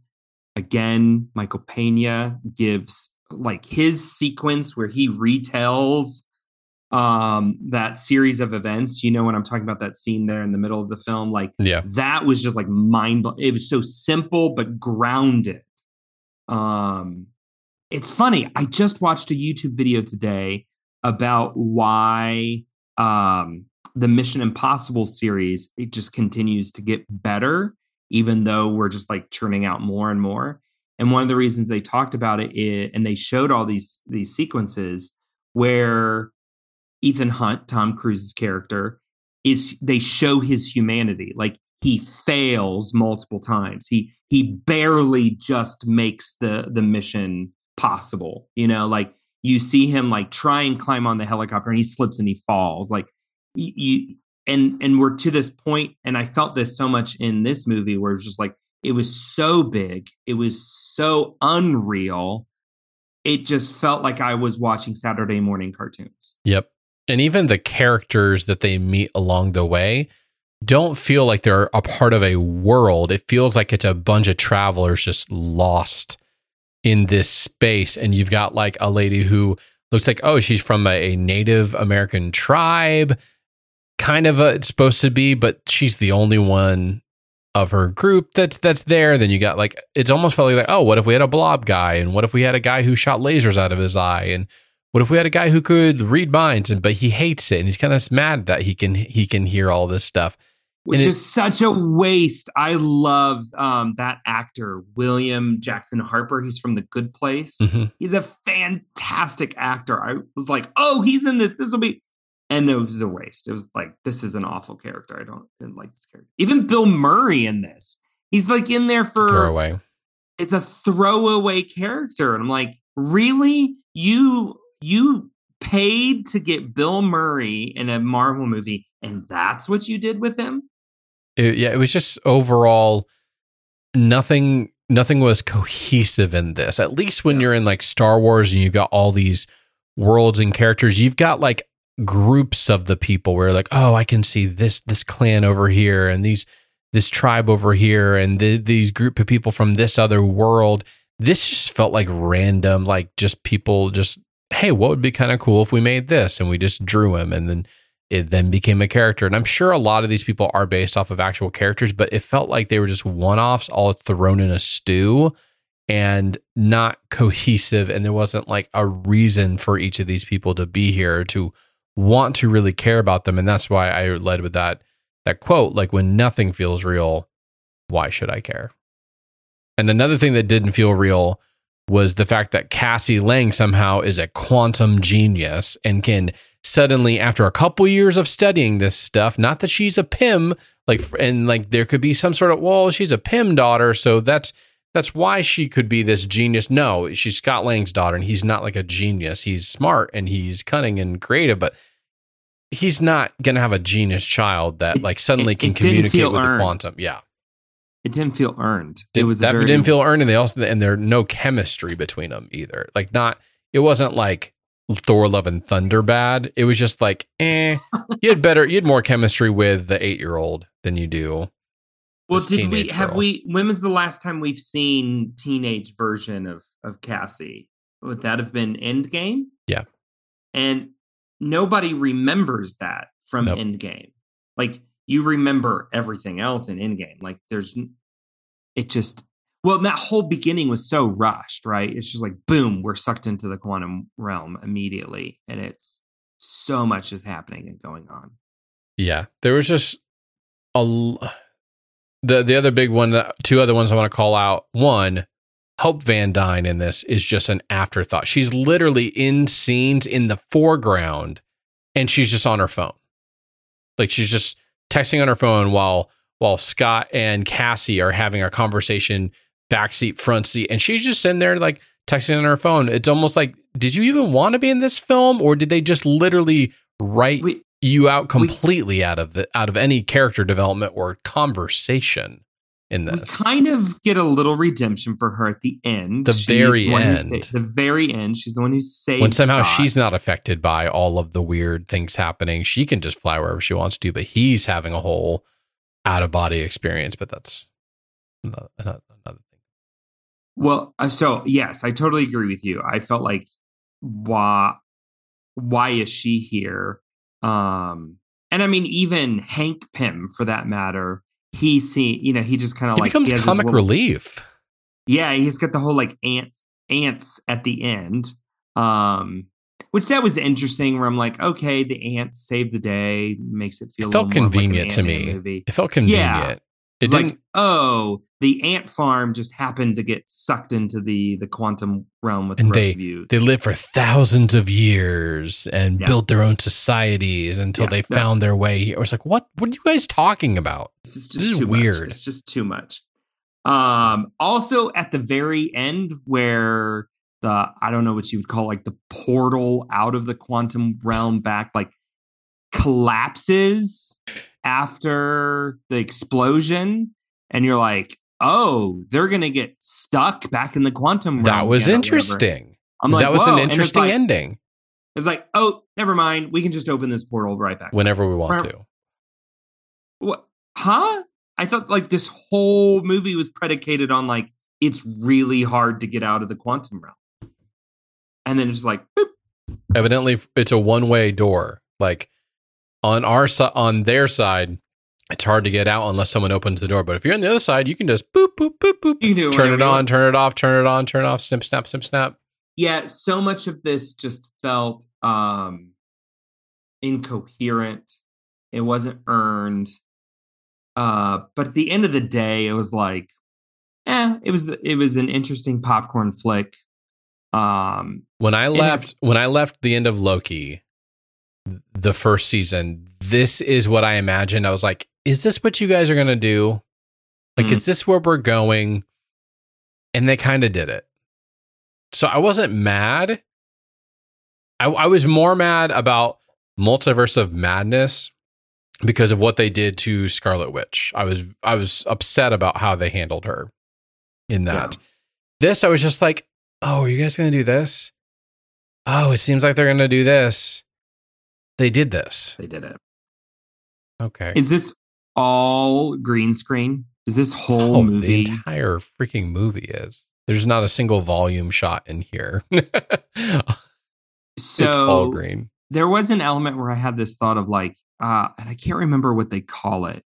again michael pena gives like his sequence where he retells um that series of events you know when i'm talking about that scene there in the middle of the film like yeah. that was just like mind it was so simple but grounded um it's funny i just watched a youtube video today about why um the mission impossible series it just continues to get better even though we're just like churning out more and more and one of the reasons they talked about it is, and they showed all these these sequences where Ethan Hunt, Tom Cruise's character, is they show his humanity. Like he fails multiple times. He he barely just makes the the mission possible. You know, like you see him like try and climb on the helicopter and he slips and he falls. Like you, and and we're to this point, and I felt this so much in this movie where it's just like it was so big, it was so unreal. It just felt like I was watching Saturday morning cartoons. Yep. And even the characters that they meet along the way don't feel like they're a part of a world. It feels like it's a bunch of travelers just lost in this space. And you've got like a lady who looks like, oh, she's from a, Native American tribe, kind of a, it's supposed to be, but she's the only one of her group that's that's there. Then you got like it's almost felt like, oh, what if we had a blob guy, and what if we had a guy who shot lasers out of his eye, and what if we had a guy who could read minds, and but he hates it, and he's kind of mad that he can he can hear all this stuff. which And it- is such a waste. I love um, that actor, William Jackson Harper. He's from The Good Place. Mhm. He's a fantastic actor. I was like, oh, he's in this. This will be. And it was a waste. It was like, this is an awful character. I don't didn't like this character. Even Bill Murray in this. He's like in there for Throwaway. it's a throwaway character. And I'm like, really? You you paid to get Bill Murray in a Marvel movie, and that's what you did with him? It- yeah, it was just overall nothing. Nothing was cohesive in this. At least when Yeah. you're in like Star Wars and you've got all these worlds and characters, you've got like groups of the people where like, oh, I can see this this clan over here and these this tribe over here and the, these group of people from this other world. This just felt like random, like just people just, hey, what would be kind of cool if we made this? And we just drew him and then it then became a character. And I'm sure a lot of these people are based off of actual characters, but it felt like they were just one offs all thrown in a stew. and not cohesive and there wasn't like a reason for each of these people to be here to want to really care about them and that's why I led with that that quote like when nothing feels real why should I care and another thing that didn't feel real was the fact that Cassie Lang somehow is a quantum genius and can suddenly after a couple years of studying this stuff not that she's a pym like and like there could be some sort of well she's a pym daughter so that's that's why she could be this genius. No she's scott lang's daughter and he's not like a genius. He's smart and he's cunning and creative but he's not gonna have a genius child that It- like suddenly it- can it communicate with the quantum. Yeah It didn't feel earned. Did- it was a that very, didn't feel earned and they also and there no chemistry between them either like not it wasn't like thor love and thunder bad it was just like eh you had better you had more chemistry with the eight year old than you do Well, did we have girl. we? When was the last time we've seen teenage version of of Cassie? Would that have been Endgame? Yeah. and nobody remembers that from Nope. Endgame. Like you remember everything else in Endgame. Like there's, it just well, that whole beginning was so rushed, right? It's just like boom, we're sucked into the quantum realm immediately, and it's so much is happening and going on. Yeah, there was just a, the the other big one. Two other ones I want to call out. One, Hope Van Dyne in this is just an afterthought. She's literally in scenes in the foreground, and she's just on her phone, like she's just texting on her phone while while Scott and Cassie are having a conversation, backseat, front seat, and she's just sitting there like texting on her phone. It's almost like, did you even want to be in this film, or did they just literally write We, you out We- completely out of the out of any character development or conversation in we kind of get a little redemption for her at the end. The She's very who end. sa- the very end. She's the one who saves. when somehow Scott. she's not affected by all of the weird things happening, she can just fly wherever she wants to. But he's having a whole out of body experience. But that's another, another another thing. Well, uh, so yes, I totally agree with you. I felt like why why is she here? Um and I mean even Hank Pym for that matter, he see you know, he just kind of like becomes comic little- relief. Yeah, he's got the whole like ant ants at the end. Um which that was interesting where I'm like, okay, the ants save the day, makes it feel It a felt little more like, an convenient to me. Movie. It felt convenient. It It's like, oh, the ant farm just happened to get sucked into the the quantum realm with And the rest they- of you. they lived for thousands of years and Yeah. built their own societies until Yeah, they no. found their way here. I was like, what? What are you guys talking about? This is just this is too weird. Much. It's just too much. Um, also at the very end where the I don't know what you would call like the portal out of the quantum realm back like collapses after the explosion, and you're like, oh, they're gonna get stuck back in the quantum realm. That was again or whatever. interesting. I'm like, that was whoa. an And it's interesting like- ending. It's like, oh, never mind. We can just open this portal right back. Whenever we want to. What? Huh? I thought like this whole movie was predicated on like it's really hard to get out of the quantum realm, and then it's just like, boop. Evidently, it's a one way door. Like on our side, on their side, it's hard to get out unless someone opens the door. But if you're on the other side, you can just boop boop boop boop. You do it turn it on, turn it off, turn it on, turn it off. Snip snap, snip snap. yeah. So much of this just felt um incoherent. It wasn't earned. Uh, but at the end of the day, it was like, eh, it was it was an interesting popcorn flick. Um, When I it- left, when I left the end of Loki, the first season, this is what I imagined. I was like, is this what you guys are gonna do? Like, Mm. is this where we're going? And they kind of did it. So I wasn't mad. I, I was more mad about Multiverse of Madness because of what they did to Scarlet Witch. I was I was upset about how they handled her in that. This I was just like, oh, are you guys gonna do this? Oh, it seems like they're gonna do this. They did this. they did it. Okay. Is this all green screen? Is this whole oh, movie? the entire freaking movie is. There's not a single volume shot in here. so it's all green. there was an element where I had this thought of like, uh, and I can't remember what they call it,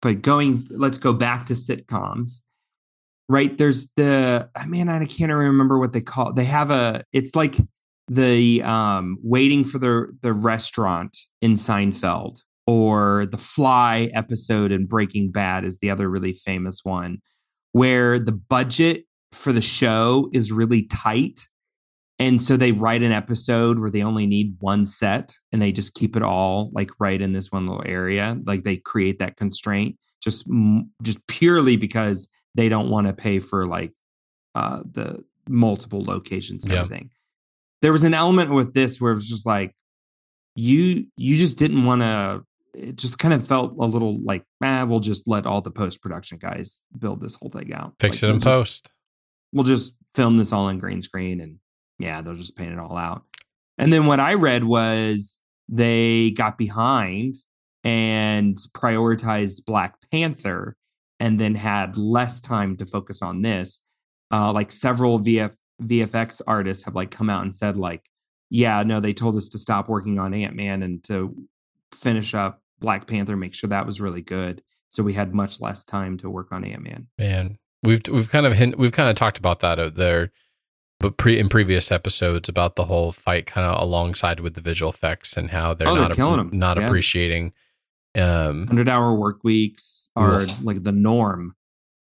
but going, let's go back to sitcoms. right? There's the I mean, I can't remember what they call. They have a. It's like the um waiting for the the restaurant in Seinfeld or the Fly episode in Breaking Bad is the other really famous one, where the budget for the show is really tight. And so they write an episode where they only need one set and they just keep it all like right in this one little area. Like they create that constraint just just purely because they don't want to pay for like uh the multiple locations and Yeah. everything. There was an element with this where it was just like you you just didn't want to it just kind of felt a little like ah we'll just let all the post production guys build this whole thing out Fix Like, it in we'll just- post. we'll just film this all in green screen and yeah, they'll just paint it all out. And then what I read was they got behind and prioritized Black Panther and then had less time to focus on this. Uh, like several VF, VFX artists have like come out and said like, yeah, no, they told us to stop working on Ant Man and to finish up Black Panther, make sure that was really good. So we had much less time to work on Ant Man. Man, we've we've kind of hint, we've kind of talked about that out there, but pre in previous episodes about the whole fight kind of alongside with the visual effects and how they're Oh, they're not 'em. not Yeah. appreciating. Um, hundred hour work weeks are Ugh. like the norm.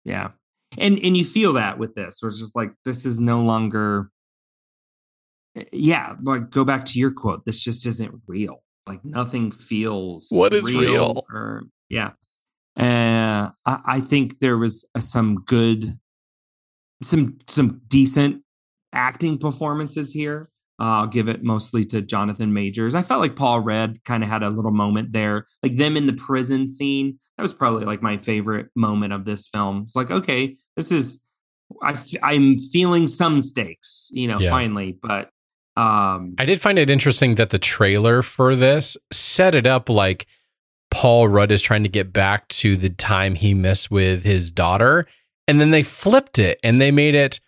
Yeah. And and you feel that with this, where it's just like this is no longer eh, yeah, like go back to your quote. This just isn't real. Like nothing feels What is real? Or yeah. Uh I, I think there was uh, some good some some decent acting performances here. I'll give it mostly to Jonathan Majors. I felt like Paul Rudd kind of had a little moment there, like them in the prison scene. That was probably like my favorite moment of this film. It's like, okay, this is I, am feeling some stakes, you know, Yeah. finally. But um, I did find it interesting that the trailer for this set it up like Paul Rudd is trying to get back to the time he missed with his daughter, and then they flipped it and they made it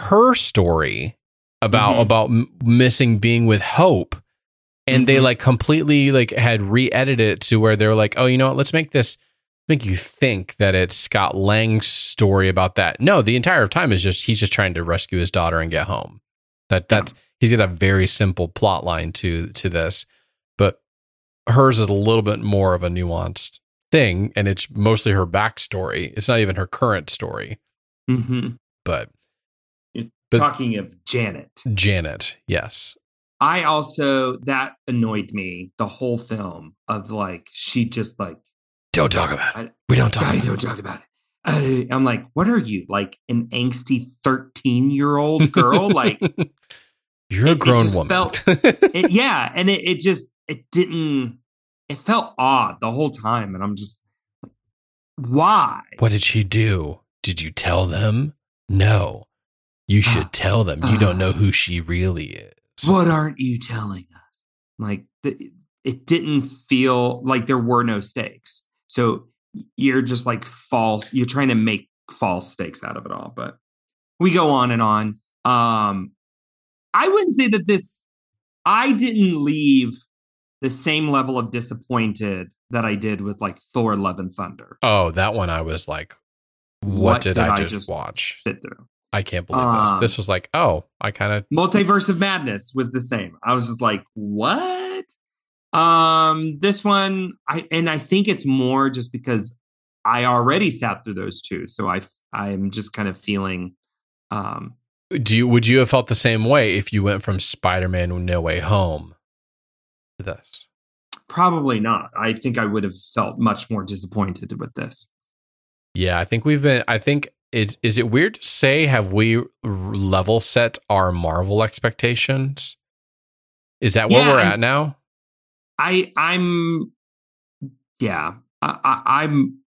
her story about Mhm. about m- missing being with Hope, and they Mhm. like completely like had re-edited it to where they were like, oh, you know what? Let's make this make you think that it's Scott Lang's story about that. No, the entire time is just he's just trying to rescue his daughter and get home. That that's he's got a very simple plot line to to this, but hers is a little bit more of a nuanced thing, and it's mostly her backstory. It's not even her current story, mhm. but But- talking of Janet, Janet, yes, I also that annoyed me the whole film of like she just like don't talk about it. I, We don't talk. I About don't it. talk about it. I'm like, what are you like an angsty 13 year old girl? like, You're it- a grown woman. felt- it, yeah, and it, it just it didn't. It felt odd the whole time, and I'm just why? what did she do? Did you tell them? No. You should Ah. tell them. You don't know who she really is. What aren't you telling us? Like, the, it didn't feel like there were no stakes. So you're just like false. You're trying to make false stakes out of it all. But we go on and on. Um, I wouldn't say that this. I didn't leave the same level of disappointed that I did with like Thor: Love and Thunder. Oh, that one I was like, what, did, I, just, watch? Sit through. I can't believe Um, this. This was like, oh, I kind of Multiverse of Madness was the same. I was just like, what? Um, this one, I and I think it's more just because I already sat through those two, so I I'm just kind of feeling. Um, do you would you have felt the same way if you went from Spider-Man No Way Home to this? probably not. I think I would have felt much more disappointed with this. Yeah, I think we've been. I think it's. Is it weird to say? Have we level set our Marvel expectations? Is that where Yeah, we're I- at now? I I'm yeah I, I I'm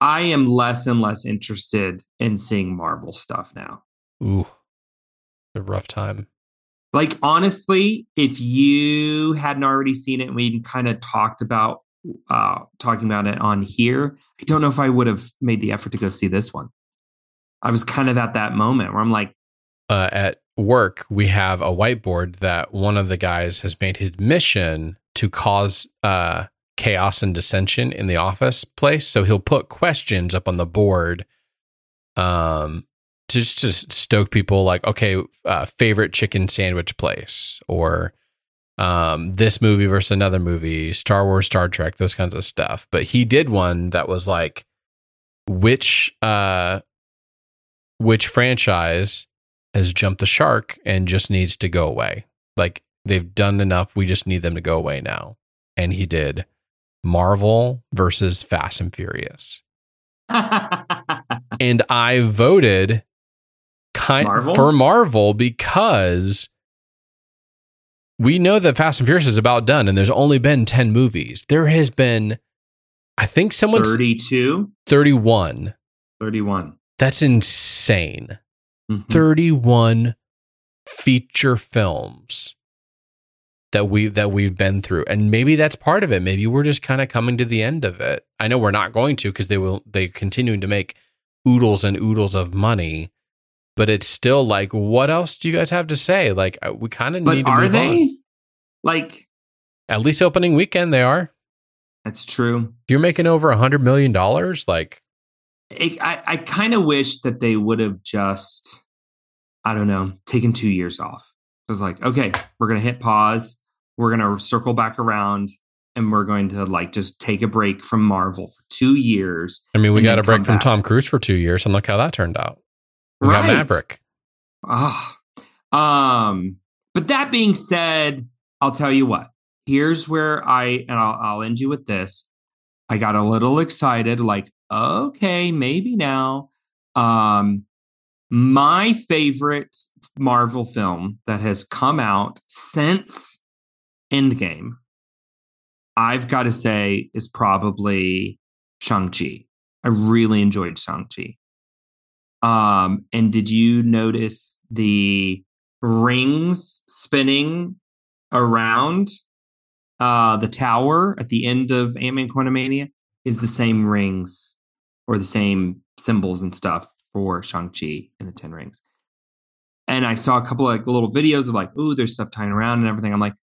I am less and less interested in seeing Marvel stuff now. Ooh, a rough time. Like honestly, if you hadn't already seen it and we kind of talked about uh talking about it on here, I don't know if I would have made the effort to go see this one. I was kind of at that moment where I'm like, uh, at work, we have a whiteboard that one of the guys has made his mission to cause uh, chaos and dissension in the office place. So he'll put questions up on the board um, to just to stoke people like okay uh, favorite chicken sandwich place or um, this movie versus another movie star wars star trek those kinds of stuff but he did one that was like which uh which franchise has jumped the shark and just needs to go away like they've done enough we just need them to go away now and he did marvel versus fast and furious and I voted kind Marvel? for Marvel because we know that Fast and Furious is about done, and there's only been ten movies. There has been, I think, someone's 32, 31. 31. That's insane. Mhm. 31 feature films that we that we've been through and maybe that's part of it maybe we're just kind of coming to the end of it i know we're not going to because they will they continuing to make oodles and oodles of money but it's still like what else do you guys have to say like uh, we kind of need to are they? on. Like, at least opening weekend they are that's true. if you're making over a hundred million dollars like I, I, I kind of wish that they would have just, I don't know, taken two years off. It was like, okay, we're going to hit pause. We're going to circle back around and we're going to like just take a break from Marvel for two years. i mean we got a break from back. tom cruise for two years and look how that turned out we got maverick Ah, um, but that being said, I'll tell you what. Here's where I and I'll, I'll end you with this. I got a little excited, like, okay, maybe now. Um, my favorite Marvel film that has come out since Endgame, I've got to say, is probably Shang-Chi. I really enjoyed Shang-Chi. Um, and did you notice the rings spinning around uh the tower at the end of Ant-Man Quantumania is the same rings or the same symbols and stuff for Shang-Chi and the Ten Rings. And I saw a couple of like little videos of like, ooh, there's stuff tying around and everything. I'm like,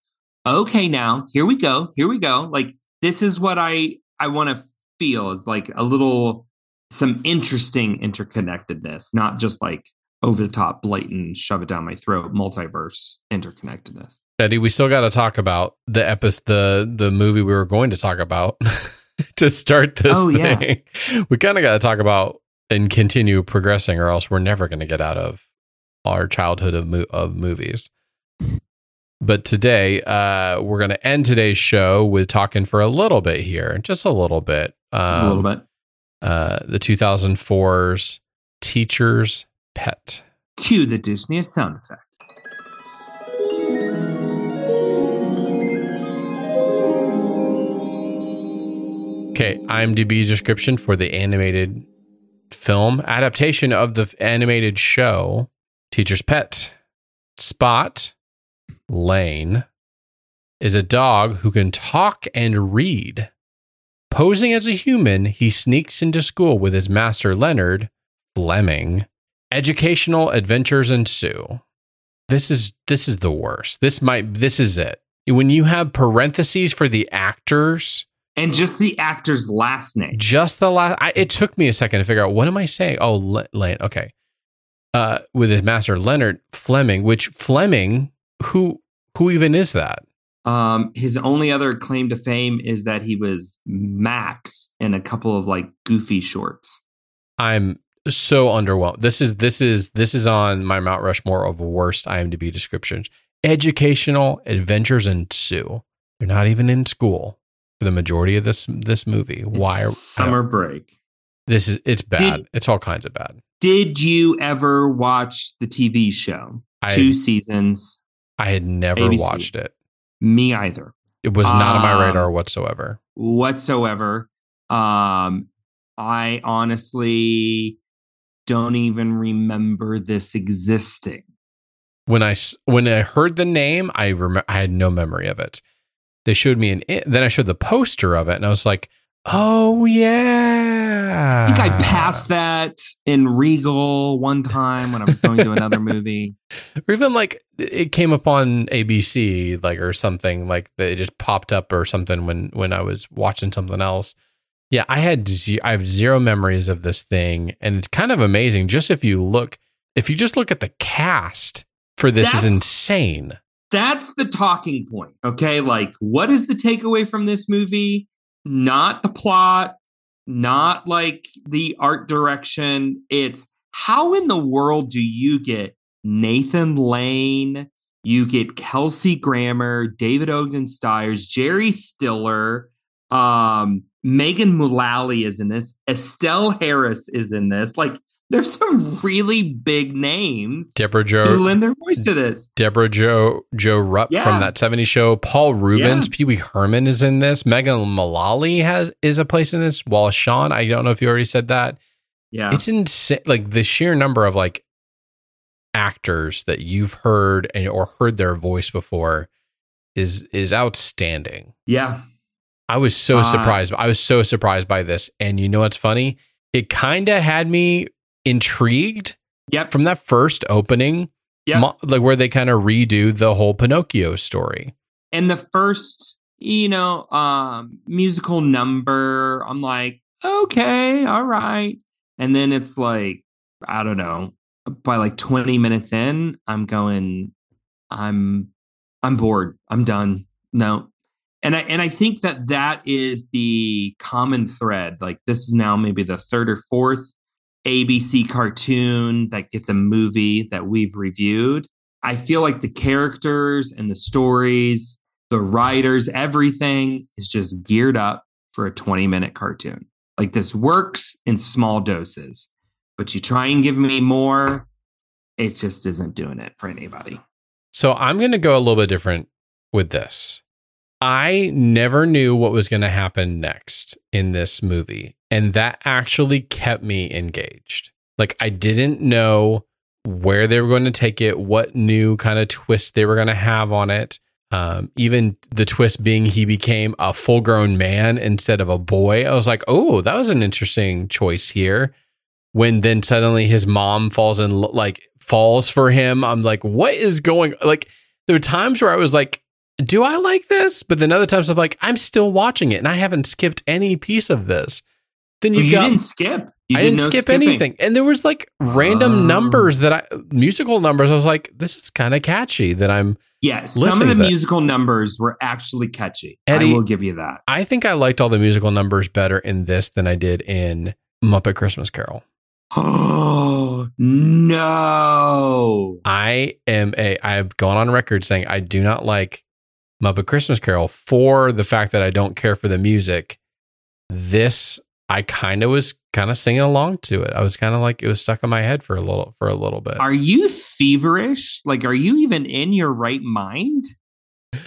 okay, now here we go. Here we go. Like this is what I I want to feel is like a little some interesting interconnectedness, not just like over the top, blatant, shove it down my throat, multiverse interconnectedness. Eddie, we still got to talk about the episode, the the movie we were going to talk about to start this Oh, yeah. thing. We kind of got to talk about and continue progressing, or else we're never going to get out of our childhood of mo- of movies. But today, uh, we're going to end today's show with talking for a little bit here, just a little bit. Um, Just a little bit. Uh, the 2004's Teacher's Pet. Cue the Disney sound effect. Okay, IMDb description for the animated film adaptation of the animated show Teacher's Pet. Spot Lane is a dog who can talk and read. Posing as a human, he sneaks into school with his master Leonard Fleming. Educational adventures ensue. This is this is the worst. This might this is it. When you have parentheses for the actors, And just the actor's last name. just the last I, it took me a second to figure out what am i saying? Oh Le- lane okay. Uh with his master leonard fleming which fleming who who even is that? Um, his only other claim to fame is that he was Max in a couple of like goofy shorts. i'm so underwhelmed. This is this is this is on my mount rushmore of worst imdb descriptions. Educational adventures ensue. They're not even in school for the majority of this this movie why are It's summer break? this is it's bad Did- it's all kinds of bad Did you ever watch the TV show? I- Two seasons. i had never ABC. watched it Me either. it was not on my Um, radar whatsoever whatsoever. Um, I honestly don't even remember this existing. When I when I heard the name, I rem- I had no memory of it. They showed me an then I showed the poster of it, and I was like, "Oh yeah!" I think I passed that in Regal one time when I was going to another movie. or even like it came up on ABC, like or something like that. It just popped up or something when when I was watching something else. Yeah, I had ze- I have zero memories of this thing, and it's kind of amazing. Just if you look, if you just look at the cast for this is insane. That's the talking point. Okay. Like, what is the takeaway from this movie? Not the plot, not like the art direction. It's how in the world do you get Nathan Lane? You get Kelsey Grammer, David Ogden Stiers, Jerry Stiller, um, Megan Mullally is in this, Estelle Harris is in this. Like, there's some really big names Deborah who Joe lend their voice to this. Deborah Joe Jo Rupp Yeah. from that 70s show. Paul Reubens, Pee Wee Herman is in this. Megan Mullally has is a place in this. Wallace Shawn, I don't know if you already said that. Yeah. It's insane. Like the sheer number of like actors that you've heard and or heard their voice before is is outstanding. yeah. I was so Uh, surprised. I was so surprised by this. And you know what's funny? It kind of had me intrigued Yep. from that first opening, Yep. mo- like where they kind of redo the whole Pinocchio story. and the first, you know, um, musical number, I'm like, okay, all right. And then it's like, I don't know, by like 20 minutes in, I'm going, I'm, I'm bored. I'm done. No. And I, and I think that that is the common thread. Like this is now maybe the third or fourth ABC cartoon that gets a movie that we've reviewed. I feel like the characters and the stories, the writers, everything is just geared up for a 20 minute cartoon. Like this works in small doses, but you try and give me more, it just isn't doing it for anybody. So I'm going to go a little bit different with this. I never knew what was going to happen next in this movie. And that actually kept me engaged. Like, I didn't know where they were going to take it, what new kind of twist they were going to have on it. Um, even the twist being he became a full grown man instead of a boy. I was like, oh, that was an interesting choice here. When then suddenly his mom falls in, like, falls for him. I'm like, what is going like? There were times where I was like, do I like this? But then other times I'm like, I'm still watching it and I haven't skipped any piece of this. Then You, got didn't skip. You I did didn't skip skipping. anything. And there was like random Oh. numbers that I musical numbers. I was like, this is kind of catchy that I'm Yeah, some of the musical numbers were actually catchy. Eddie- I will give you that. I think I liked all the musical numbers better in this than I did in Muppet Christmas Carol. Oh no! I am a I have gone on record saying I do not like Muppet Christmas Carol for the fact that I don't care for the music. This I kind of was kind of singing along to it. I was kind of like it was stuck in my head for a little for a little bit. Are you feverish? Like, are you even in your right mind?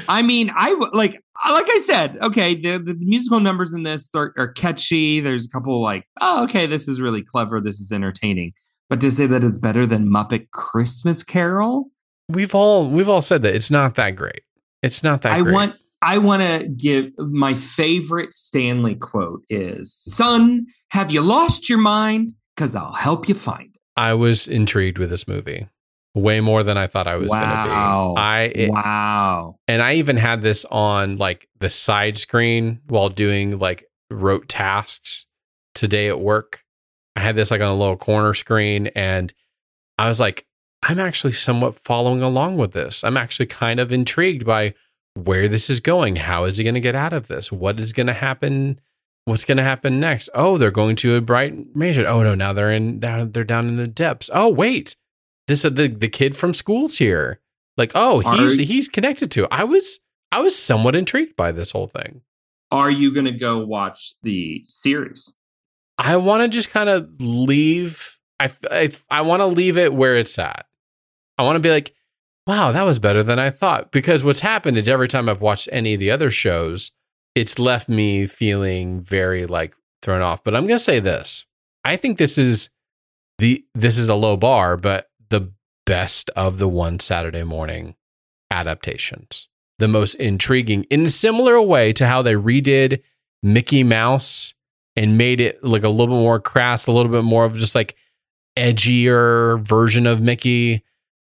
I mean, I like, uh, like I said, okay, the, the musical numbers in this are, are catchy. There's a couple like, oh, okay, this is really clever. This is entertaining. But to say that it's better than Muppet Christmas Carol, We've all we've all said that it's not that great. It's not that I great. want I want to give my favorite Stanley quote is Son, have you lost your mind? Because I'll help you find it. I was intrigued with this movie way more than I thought I was Wow. going to be. I it- wow. and I even had this on like the side screen while doing like rote tasks today at work. I had this like on a little corner screen and I was like, I'm actually somewhat following along with this. I'm actually kind of intrigued by where this is going. How is he going to get out of this? What is going to happen? What's going to happen next? Oh, they're going to a bright mansion. Oh no, now they're in down they're down in the depths. Oh wait, this is the the kid from school's here. Like oh he's Are- he's connected to. I was I was somewhat intrigued by this whole thing. Are you going to go watch the series? I want to just kind of leave. I I, I want to leave it where it's at. I want to be like, wow, that was better than I thought. Because what's happened is every time I've watched any of the other shows, it's left me feeling very like thrown off. But I'm gonna say this: I think this is the this is a low bar, but the best of the one Saturday morning adaptations. The most intriguing in a similar way to how they redid Mickey Mouse and made it like a little bit more crass, a little bit more of just like edgier version of Mickey,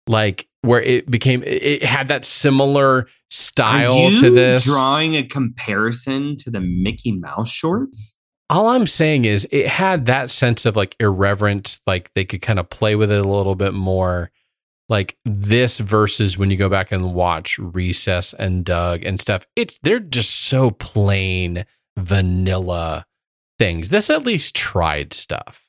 like where it became it had that similar style to this. drawing a comparison to the Mickey Mouse shorts? all I'm saying is it had that sense of like irreverence, like they could kind of play with it a little bit more. Like this versus when you go back and watch Recess and Doug and stuff, it's they're just so plain vanilla things. This at least tried stuff.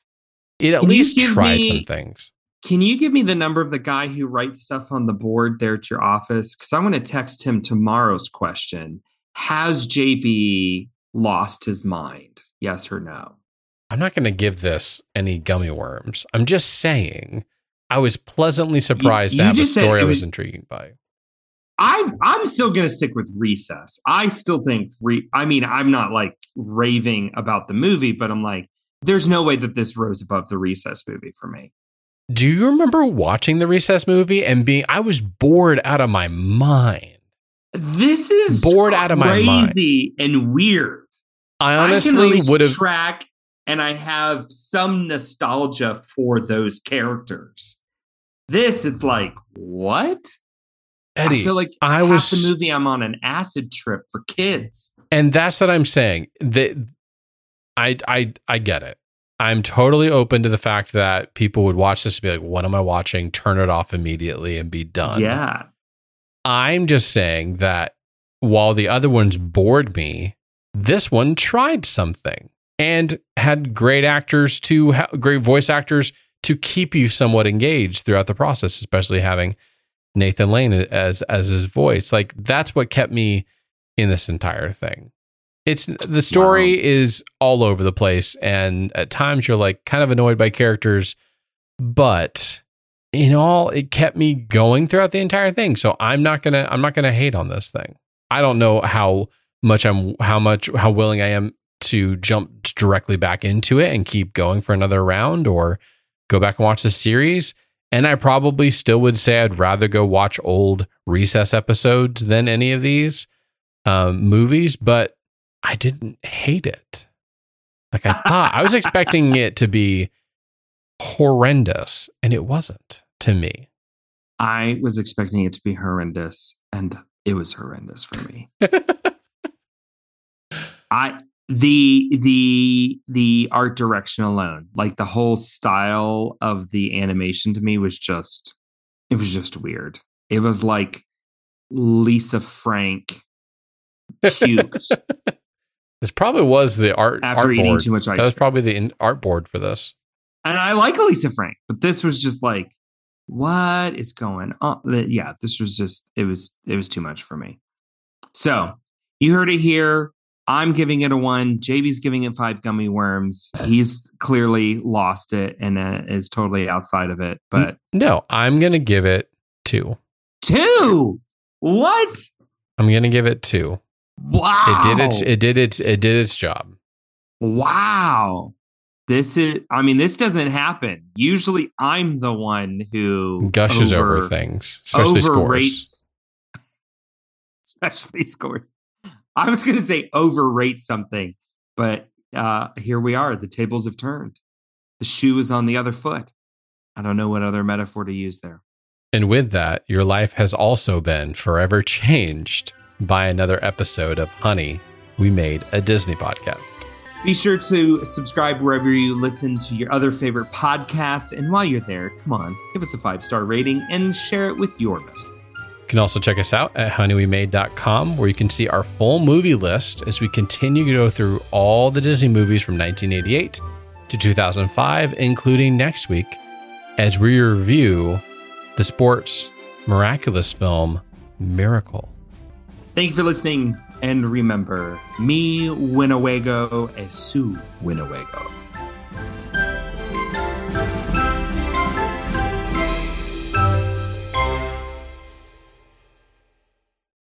It at Can least tried me- some things. Can you give me the number of the guy who writes stuff on the board there at your office? Because I want to text him tomorrow's question. Has JB lost his mind? Yes or no? I'm not going to give this any gummy worms. I'm just saying I was pleasantly surprised you to have a story it I was was- intrigued by. I'm I'm still gonna stick with Recess. I still think re- I mean I'm not like raving about the movie, but I'm like, there's no way that this rose above the Recess movie for me. Do you remember watching the Recess movie and being I was bored out of my mind. This is Bored out of my mind. crazy and weird. I I can at honestly would have track and I have some nostalgia for those characters. This, it's like, what? Eddie I feel like I was- the movie I'm on an acid trip for kids. and that's what I'm saying. That I I I get it. I'm totally open to the fact that people would watch this and be like, "What am I watching?" Turn it off immediately and be done. Yeah. I'm just saying that while the other ones bored me, this one tried something and had great actors to ha- great voice actors to keep you somewhat engaged throughout the process, especially having Nathan Lane as as his voice. Like that's what kept me in this entire thing. It's the story Wow. is all over the place and at times you're like kind of annoyed by characters, but in all it kept me going throughout the entire thing. So I'm not going to I'm not going to hate on this thing. I don't know how much I'm how much how willing I am to jump directly back into it and keep going for another round or go back and watch the series. And I probably still would say I'd rather go watch old recess episodes than any of these um, movies, but I didn't hate it. Like I thought, I was expecting it to be horrendous, and it wasn't to me. I was expecting it to be horrendous, and it was horrendous for me. I the the the art direction alone, like the whole style of the animation to me was just it was just weird. It was like Lisa Frank puked This probably was the art after art eating board. too much ice That was probably the in- art board for this. and I like Elisa Frank, but this was just like, what is going on? Yeah, this was just it was it was too much for me. So you heard it here. I'm giving it a one. JB's giving it five gummy worms. He's clearly lost it and uh, is totally outside of it. But No, I'm gonna give it two. two, what? I'm gonna give it two. Wow! It did its. It did its. It did its job. wow. This is. I mean, this doesn't happen. Usually, I'm the one who Gushes over, things, especially scores. especially scores. I was going to say overrate something, but uh, here we are. The tables have turned. The shoe is on the other foot. I don't know what other metaphor to use there. And with that, your life has also been forever changed by another episode of Honey. We made a Disney podcast. Be sure to subscribe wherever you listen to your other favorite podcasts. And while you're there, come on, give us a five star rating and share it with your best friend. You can also check us out at honeywemade.com where you can see our full movie list as we continue to go through all the Disney movies from 1988 to 2005, including next week as we review the sports miraculous film Miracle. Thank you for listening. And remember, me Winnebago es su Winnebago.